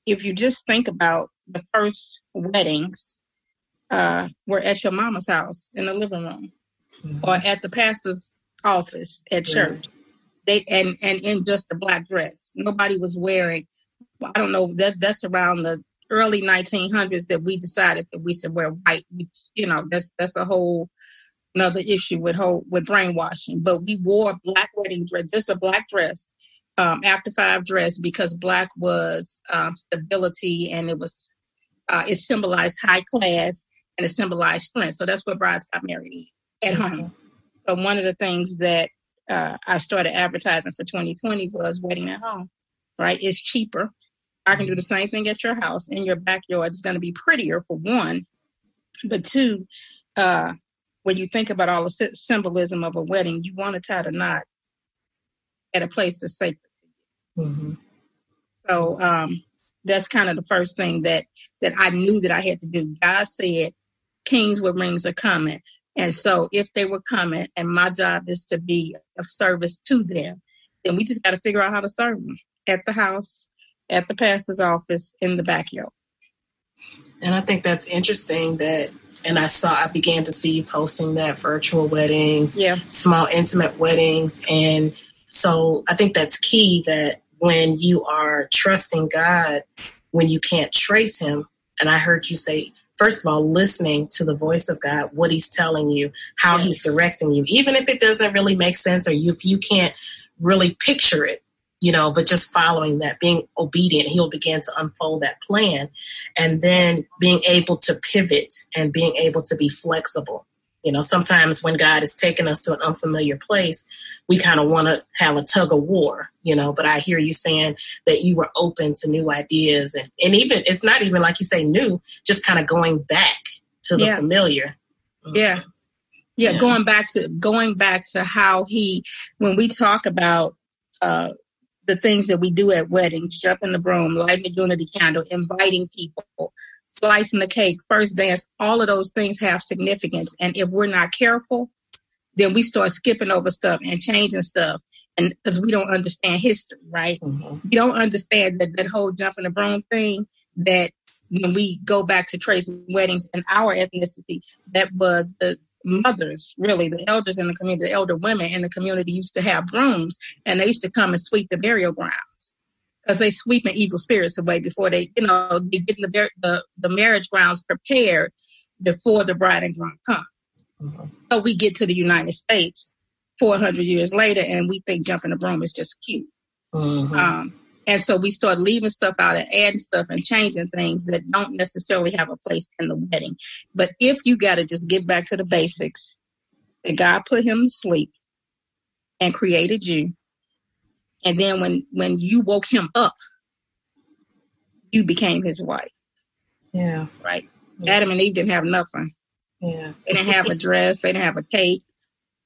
Speaker 12: if you just think about the first weddings, uh, were at your mama's house in the living room or at the pastor's office at church. they and and in just a black dress. Nobody was wearing. I don't know that that's around the early 1900s that we decided that we should wear white. which, You know, that's that's a whole another issue with whole with brainwashing. But we wore a black wedding dress, just a black dress, um, after five dress because black was um, stability and it was uh, it symbolized high class and it symbolized strength. So that's what brides got married at home. So one of the things that uh, I started advertising for 2020 was wedding at home. Right, it's cheaper. I can do the same thing at your house in your backyard. It's going to be prettier for one, but two, uh, when you think about all the symbolism of a wedding, you want to tie the knot at a place that's sacred.
Speaker 8: Mm-hmm.
Speaker 12: So um, that's kind of the first thing that that I knew that I had to do. God said, "Kings with rings are coming," and so if they were coming, and my job is to be of service to them, then we just got to figure out how to serve them at the house, at the pastor's office, in the backyard.
Speaker 8: And I think that's interesting that, and I saw, I began to see you posting that virtual weddings,
Speaker 12: yeah,
Speaker 8: small intimate weddings. And so I think that's key that when you are trusting God, when you can't trace Him, and I heard you say, first of all, listening to the voice of God, what He's telling you, how He's directing you, even if it doesn't really make sense or you, if you can't really picture it, you know, but just following that, being obedient, he'll begin to unfold that plan. And then being able to pivot and being able to be flexible. You know, sometimes when God is taking us to an unfamiliar place, we kind of want to have a tug of war, you know, but I hear you saying that you were open to new ideas and, and even it's not even like you say new, just kind of going back to the
Speaker 12: Yeah.
Speaker 8: familiar.
Speaker 12: Yeah. yeah. going back to going back to how he when we talk about uh the things that we do at weddings, jumping the broom, lighting the unity candle, inviting people, slicing the cake, first dance, all of those things have significance. And if we're not careful, then we start skipping over stuff and changing stuff. And because we don't understand history, right? Mm-hmm. We don't understand that that whole jumping the broom thing that when we go back to trace weddings in our ethnicity, that was the mothers, really, the elders in the community, the elder women in the community used to have brooms and they used to come and sweep the burial grounds because they sweeping evil spirits away before they, you know, they getting the, the, the marriage grounds prepared before the bride and groom come. So we get to the United States 400 years later and we think jumping the broom is just cute. Um, and so we start leaving stuff out and adding stuff and changing things that don't necessarily have a place in the wedding. But if you got to just get back to the basics, that God put him to sleep and created you, and then when when you woke him up, you became his wife.
Speaker 8: Yeah.
Speaker 12: Right. Adam and Eve didn't have nothing.
Speaker 8: Yeah.
Speaker 12: They didn't have a dress. They didn't have a cake.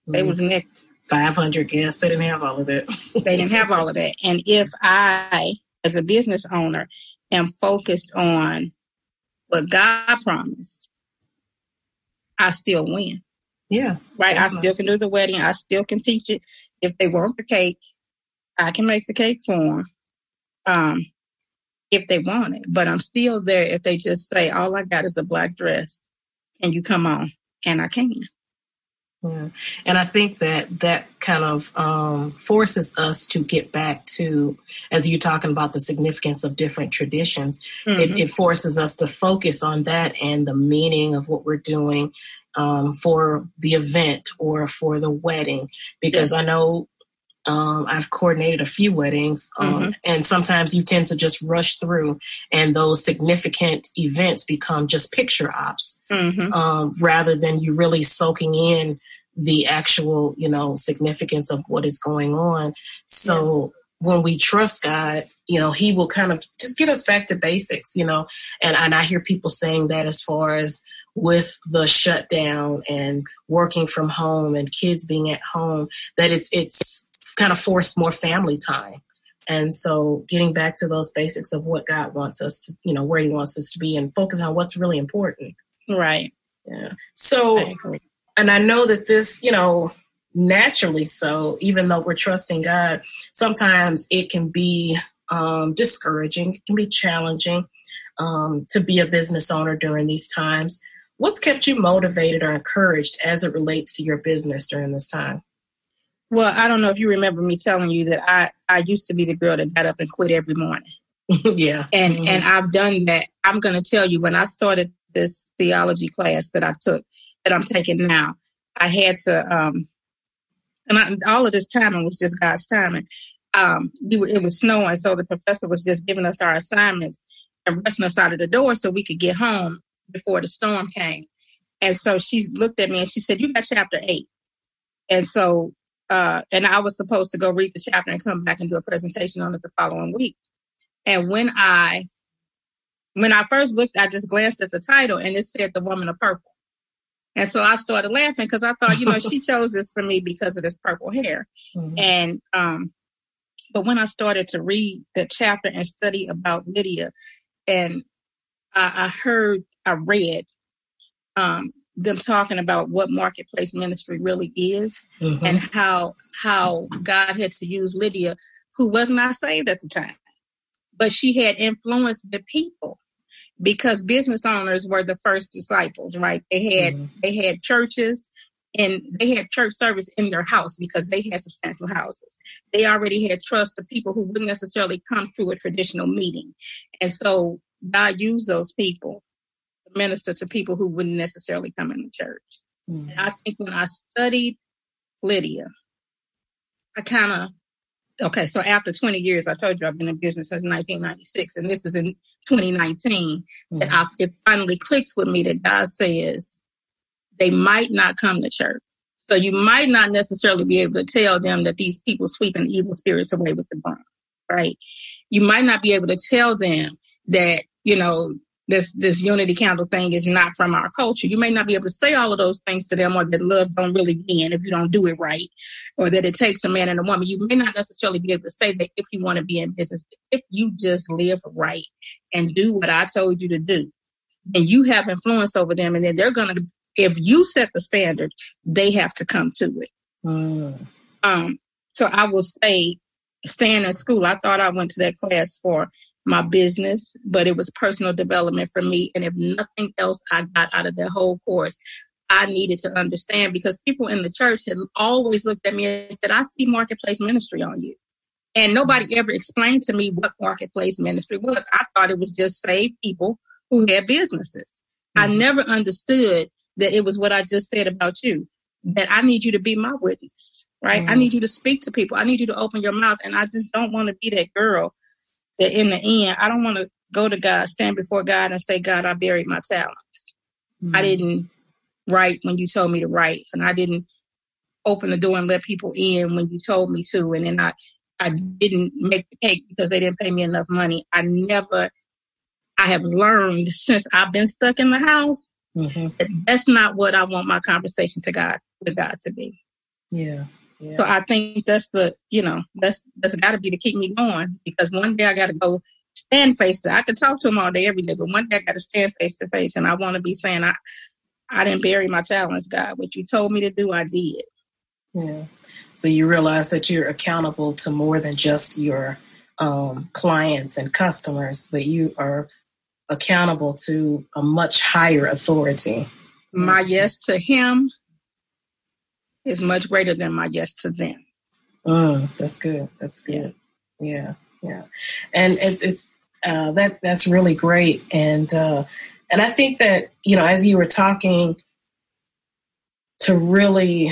Speaker 12: They mm-hmm. was naked.
Speaker 8: 500 guests. They didn't have all of that.
Speaker 12: they didn't have all of that. And if I, as a business owner, am focused on what God promised, I still win.
Speaker 8: Yeah.
Speaker 12: Right? I still can do the wedding. I still can teach it. If they want the cake, I can make the cake for them. Um, if they want it. But I'm still there if they just say, all I got is a black dress and you come on. And I can.
Speaker 8: Yeah. And I think that that kind of um, forces us to get back to, as you're talking about the significance of different traditions, it,
Speaker 12: Mhm.
Speaker 8: it forces us to focus on that and the meaning of what we're doing um, for the event or for the wedding. Because I know um, I've coordinated a few weddings, um,
Speaker 12: Mhm.
Speaker 8: and sometimes you tend to just rush through, and those significant events become just picture ops
Speaker 12: Mhm.
Speaker 8: um, rather than you really soaking in the actual, you know, significance of what is going on. So when we trust God, you know, He will kind of just get us back to basics, you know. And and I hear people saying that as far as with the shutdown and working from home and kids being at home, that it's it's kind of forced more family time. And so getting back to those basics of what God wants us to, you know, where He wants us to be and focus on what's really important.
Speaker 12: Right.
Speaker 8: Yeah. So, and I know that this, you know, naturally so, even though we're trusting God, sometimes it can be um, discouraging, it can be challenging um, to be a business owner during these times. What's kept you motivated or encouraged as it relates to your business during this time?
Speaker 12: Well, I don't know if you remember me telling you that I I used to be the girl that got up and quit every morning.
Speaker 8: yeah.
Speaker 12: And
Speaker 8: Mhm.
Speaker 12: and I've done that. I'm going to tell you when I started this theology class that I took that I'm taking now, I had to um and I, all of this timing was just God's timing. Um, we were, it was snowing, so the professor was just giving us our assignments and rushing us out of the door so we could get home before the storm came. And so she looked at me and she said, "You got chapter eight. And so, uh, and I was supposed to go read the chapter and come back and do a presentation on it the following week. And when I, when I first looked, I just glanced at the title and it said "The Woman of Purple." And so I started laughing because I thought, you know, she chose this for me because of this purple hair. And um, but when I started to read the chapter and study about Lydia, and I, I heard, I read um, them talking about what marketplace ministry really is,
Speaker 8: Mhm.
Speaker 12: and how how God had to use Lydia, who was not saved at the time, but she had influenced the people because business owners were the first disciples, right? They had they had churches and they had church service in their house because they had substantial houses. They already had trust of people who wouldn't necessarily come to a traditional meeting. And so God used those people minister to people who wouldn't necessarily come in the church. Mm. And I think when I studied Lydia, I kind of okay. So after 20 years, I told you I've been in business since 1996, and this is in 2019 that mm. I, it finally clicks with me that God says they might not come to church. So you might not necessarily be able to tell them that these people sweeping evil spirits away with the bomb, right? You might not be able to tell them that you know this this unity candle thing is not from our culture. You may not be able to say all of those things to them, or that love don't really win if you don't do it right, or that it takes a man and a woman. You may not necessarily be able to say that if you want to be in business, if you just live right and do what I told you to do, and you have influence over them, and then they're gonna. If you set the standard, they have to come to it. Um, so I will say, staying in school, I thought I went to that class for my business, but it was personal development for me. And if nothing else I got out of that whole course, I needed to understand because people in the church has always looked at me and said, I see marketplace ministry on you. And nobody ever explained to me what marketplace ministry was. I thought it was just saved people who had businesses. I never understood that it was what I just said about you, that I need you to be my witness, right? I
Speaker 8: Mhm.
Speaker 12: need you to speak to people. I need you to open your mouth. And I just don't want to be that girl that in the end, I don't want to go to God, stand before God and say, God, I buried my talents. I mm-hmm. didn't write when you told me to write, and I didn't open the door and let people in when you told me to, and then I, I didn't make the cake because they didn't pay me enough money. I never, I have learned since I've been stuck in the house mm-hmm. that that's not what I want my conversation to God with God to be.
Speaker 8: Yeah. Yeah.
Speaker 12: So I think that's the, you know, that's that's got to be to keep me going because one day I got to go stand face to. I could talk to him all day, every day, but one day I got to stand face to face, and I want to be saying, I, I didn't bury my talents, God. What you told me to do, I did.
Speaker 8: Yeah. So you realize that you're accountable to more than just your um, clients and customers, but you are accountable to a much higher authority.
Speaker 12: My yes to Him is much greater than my yes to them.
Speaker 8: Mm, that's good. That's good. Yeah, yeah. And it's it's uh, that that's really great. And uh, and I think that you know, as you were talking, to really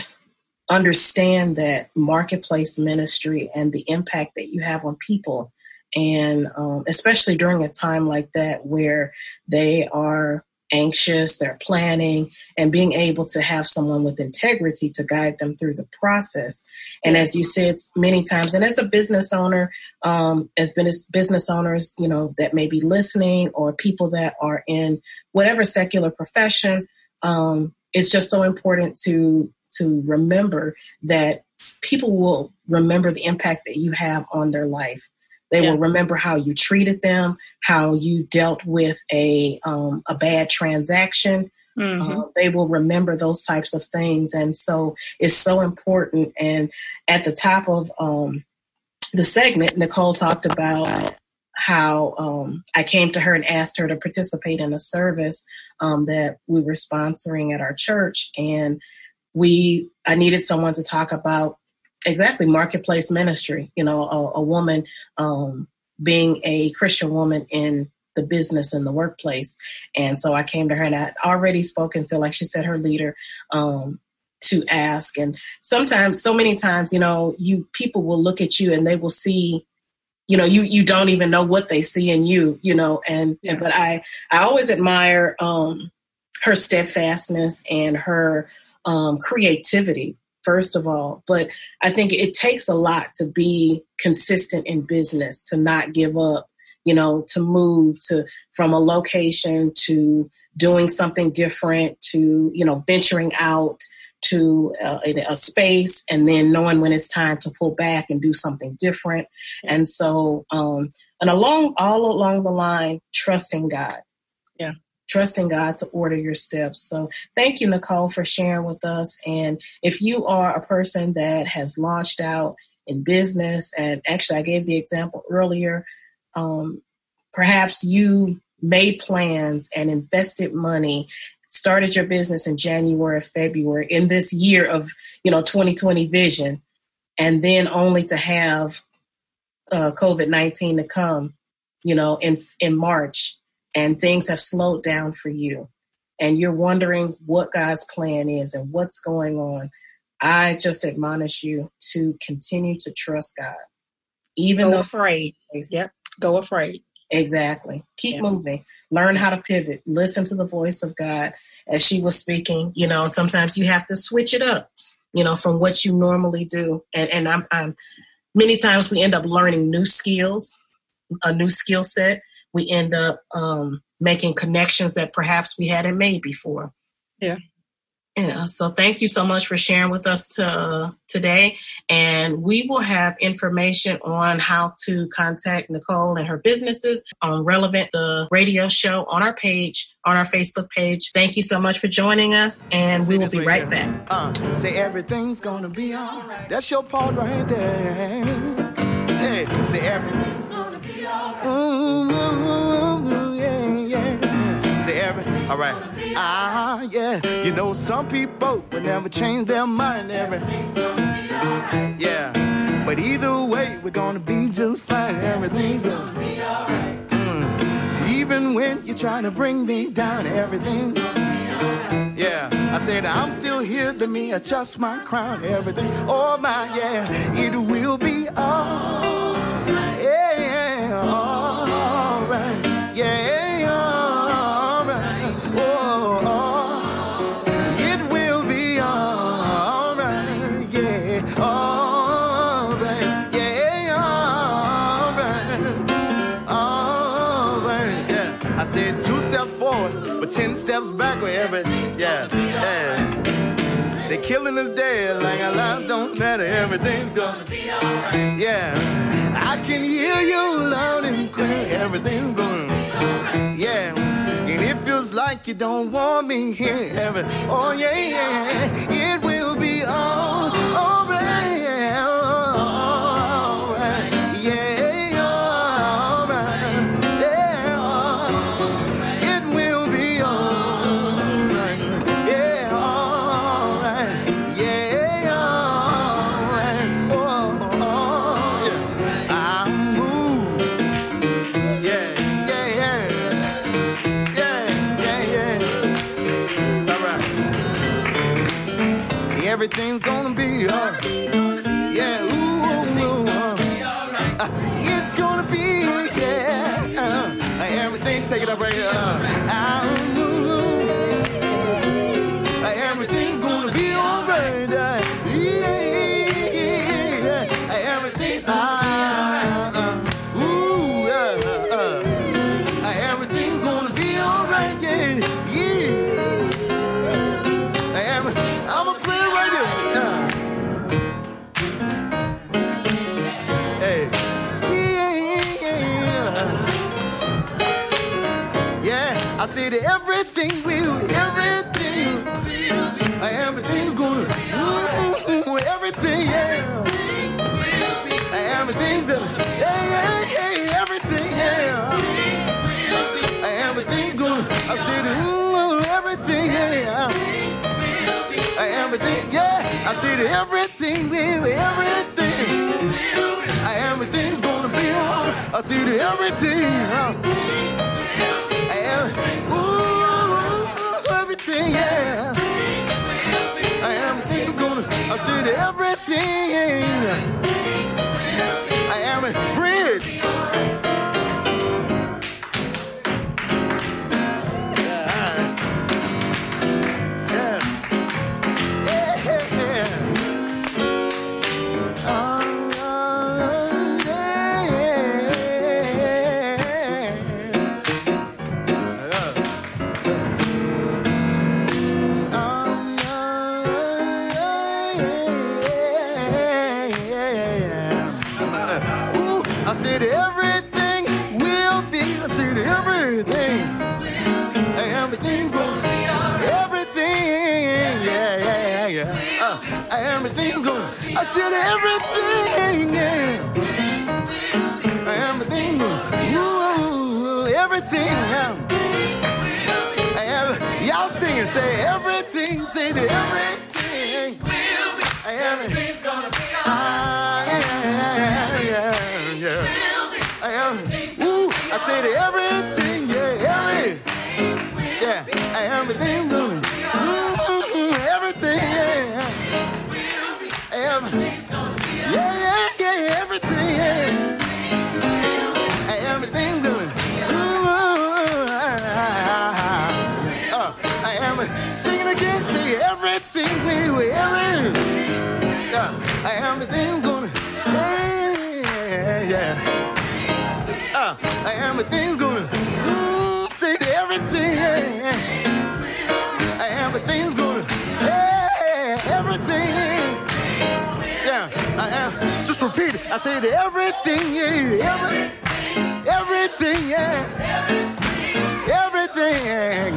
Speaker 8: understand that marketplace ministry and the impact that you have on people, and um, especially during a time like that where they are anxious, they're planning, and being able to have someone with integrity to guide them through the process. And as you said many times, and as a business owner, um, as business business owners, you know that may be listening, or people that are in whatever secular profession, um, it's just so important to to remember that people will remember the impact that you have on their life. They will remember how you treated them, how you dealt with a um, a bad transaction. Uh, they will remember those types of things, and so it's so important. And at the top of um, the segment, Nichol talked about how um, I came to her and asked her to participate in a service um, that we were sponsoring at our church, and we I needed someone to talk about exactly marketplace ministry. You know, a, a woman um, being a Christian woman in the business and the workplace. And so I came to her and I'd already spoken to, like she said, her leader um, to ask. And sometimes, so many times, you know, you people will look at you and they will see you know you you don't even know what they see in you you know and, and but i i always admire um her steadfastness and her um creativity first of all but i think it takes a lot to be consistent in business to not give up you know to move to from a location to doing something different to you know venturing out to uh, a, a space and then knowing when it's time to pull back and do something different. And so um and along all along the line trusting god.
Speaker 12: Yeah.
Speaker 8: Trusting god to order your steps. So thank you Nichol for sharing with us. And if you are a person that has launched out in business and actually i gave the example earlier um, perhaps you made plans and invested money started your business in january february in this year of you know 2020 vision and then only to have uh, covid-19 to come you know in in march and things have slowed down for you and you're wondering what god's plan is and what's going on i just admonish you to continue to trust god even
Speaker 12: Go
Speaker 8: though
Speaker 12: afraid. Yep. Go afraid.
Speaker 8: Exactly. Keep
Speaker 12: Yeah.
Speaker 8: moving. Learn how to pivot. Listen to the voice of God as she was speaking. You know, sometimes you have to switch it up, you know, from what you normally do. And and I'm, I'm many times we end up learning new skills, a new skill set. We end up um, making connections that perhaps we hadn't made before.
Speaker 12: Yeah.
Speaker 8: Yeah, so thank you so much for sharing with us to, today. And we will have information on how to contact Nichol and her businesses on Relevant, the radio show on our page, on our Facebook page. Thank you so much for joining us, and we will be right back.
Speaker 3: Uh, say everything's gonna be alright. That's your part right there. Hey, say everything's alright. yeah, yeah. Say every, alright. Ah, yeah. You know, some people will never change their mind. Alright. Yeah. But either way, we're gonna be just fine. Everything's gonna be alright. Mm. Even when you try to bring me down, everything's gonna be alright. Yeah, I said I'm still here to me, adjust my crown, everything. Oh my, yeah, it will be alright. Ten steps backward. Every, yeah, yeah. They killing us dead like our lives don't matter. Everything's gonna be alright. Yeah, I can hear you loud and clear. Everything's gonna be alright. Yeah, and it feels like you don't want me here. Every, oh yeah, yeah, it will be all alright. All right. Yeah, said everything will, everything, everything's gonna, ooh, everything, yeah, everything's gonna, yeah, yeah, yeah, everything, yeah, everything's gonna. I said everything, yeah, everything, yeah. I said
Speaker 11: everything will, everything, everything's gonna be on. I said everything. Yeah. I said everything said everything will be. Everything's gonna be alright. Will be. Ooh, I said everything, yeah, every. Yeah, everything said everything, yeah. everything, everything, yeah. Everything, yeah.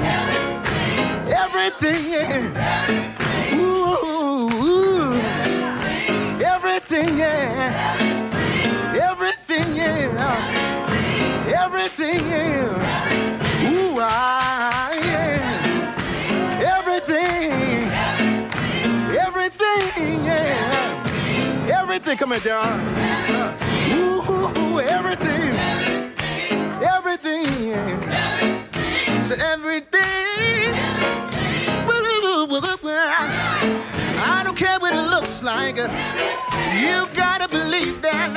Speaker 11: Everything, yeah. Ooh, everything, yeah. Everything, yeah. Everything, yeah. everything coming down. Uh, ooh, ooh, ooh, everything. Everything. Everything. So everything. I don't care what it looks like. You gotta believe that.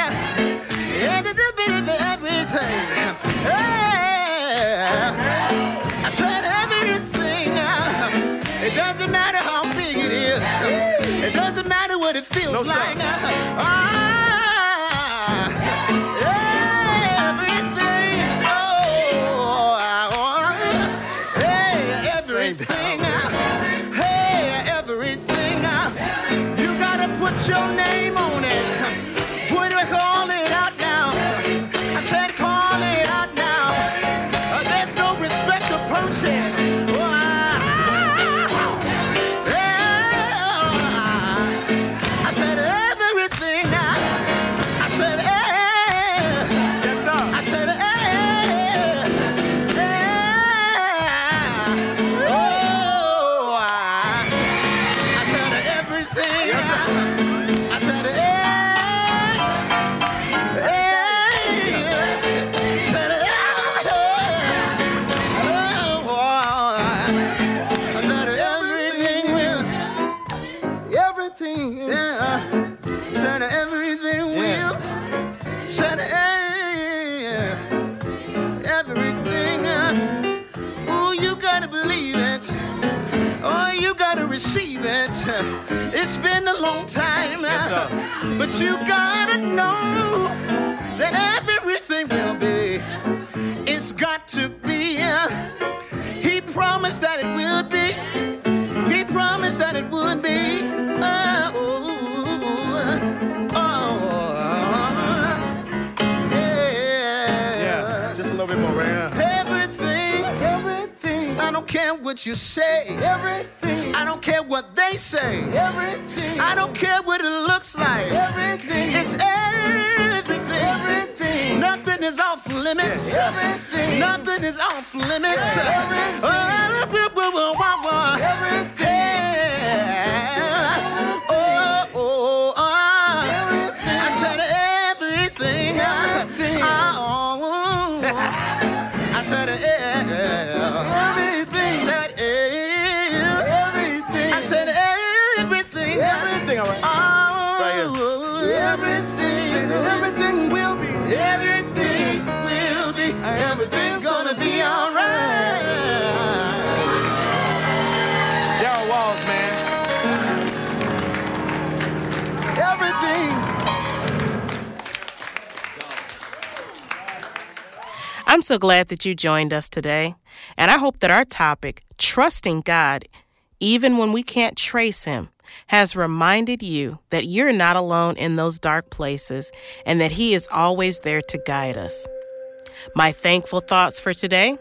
Speaker 11: Everything. Hey. It doesn't matter what it feels no, like.
Speaker 2: Sir. So glad that you joined us today, and I hope that our topic, trusting God, even when we can't trace Him, has reminded you that you're not alone in those dark places and that He is always there to guide us. My thankful thoughts for today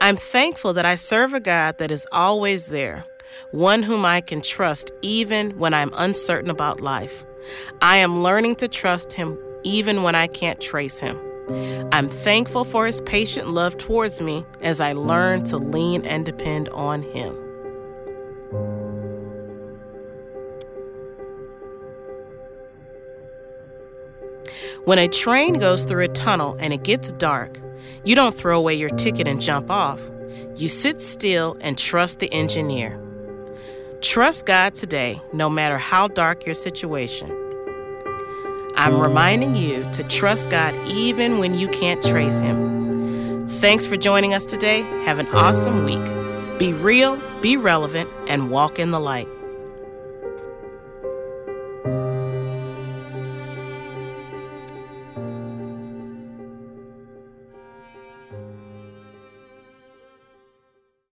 Speaker 2: I'm thankful that I serve a God that is always there, one whom I can trust even when I'm uncertain about life. I am learning to trust Him even when I can't trace Him. I'm thankful for His patient love towards me as I learn to lean and depend on Him. When a train goes through a tunnel and it gets dark, you don't throw away your ticket and jump off. You sit still and trust the engineer. Trust God today, no matter how dark your situation. I'm reminding you to trust God even when you can't trace Him. Thanks for joining us today. Have an awesome week. Be real, be relevant, and walk in the light.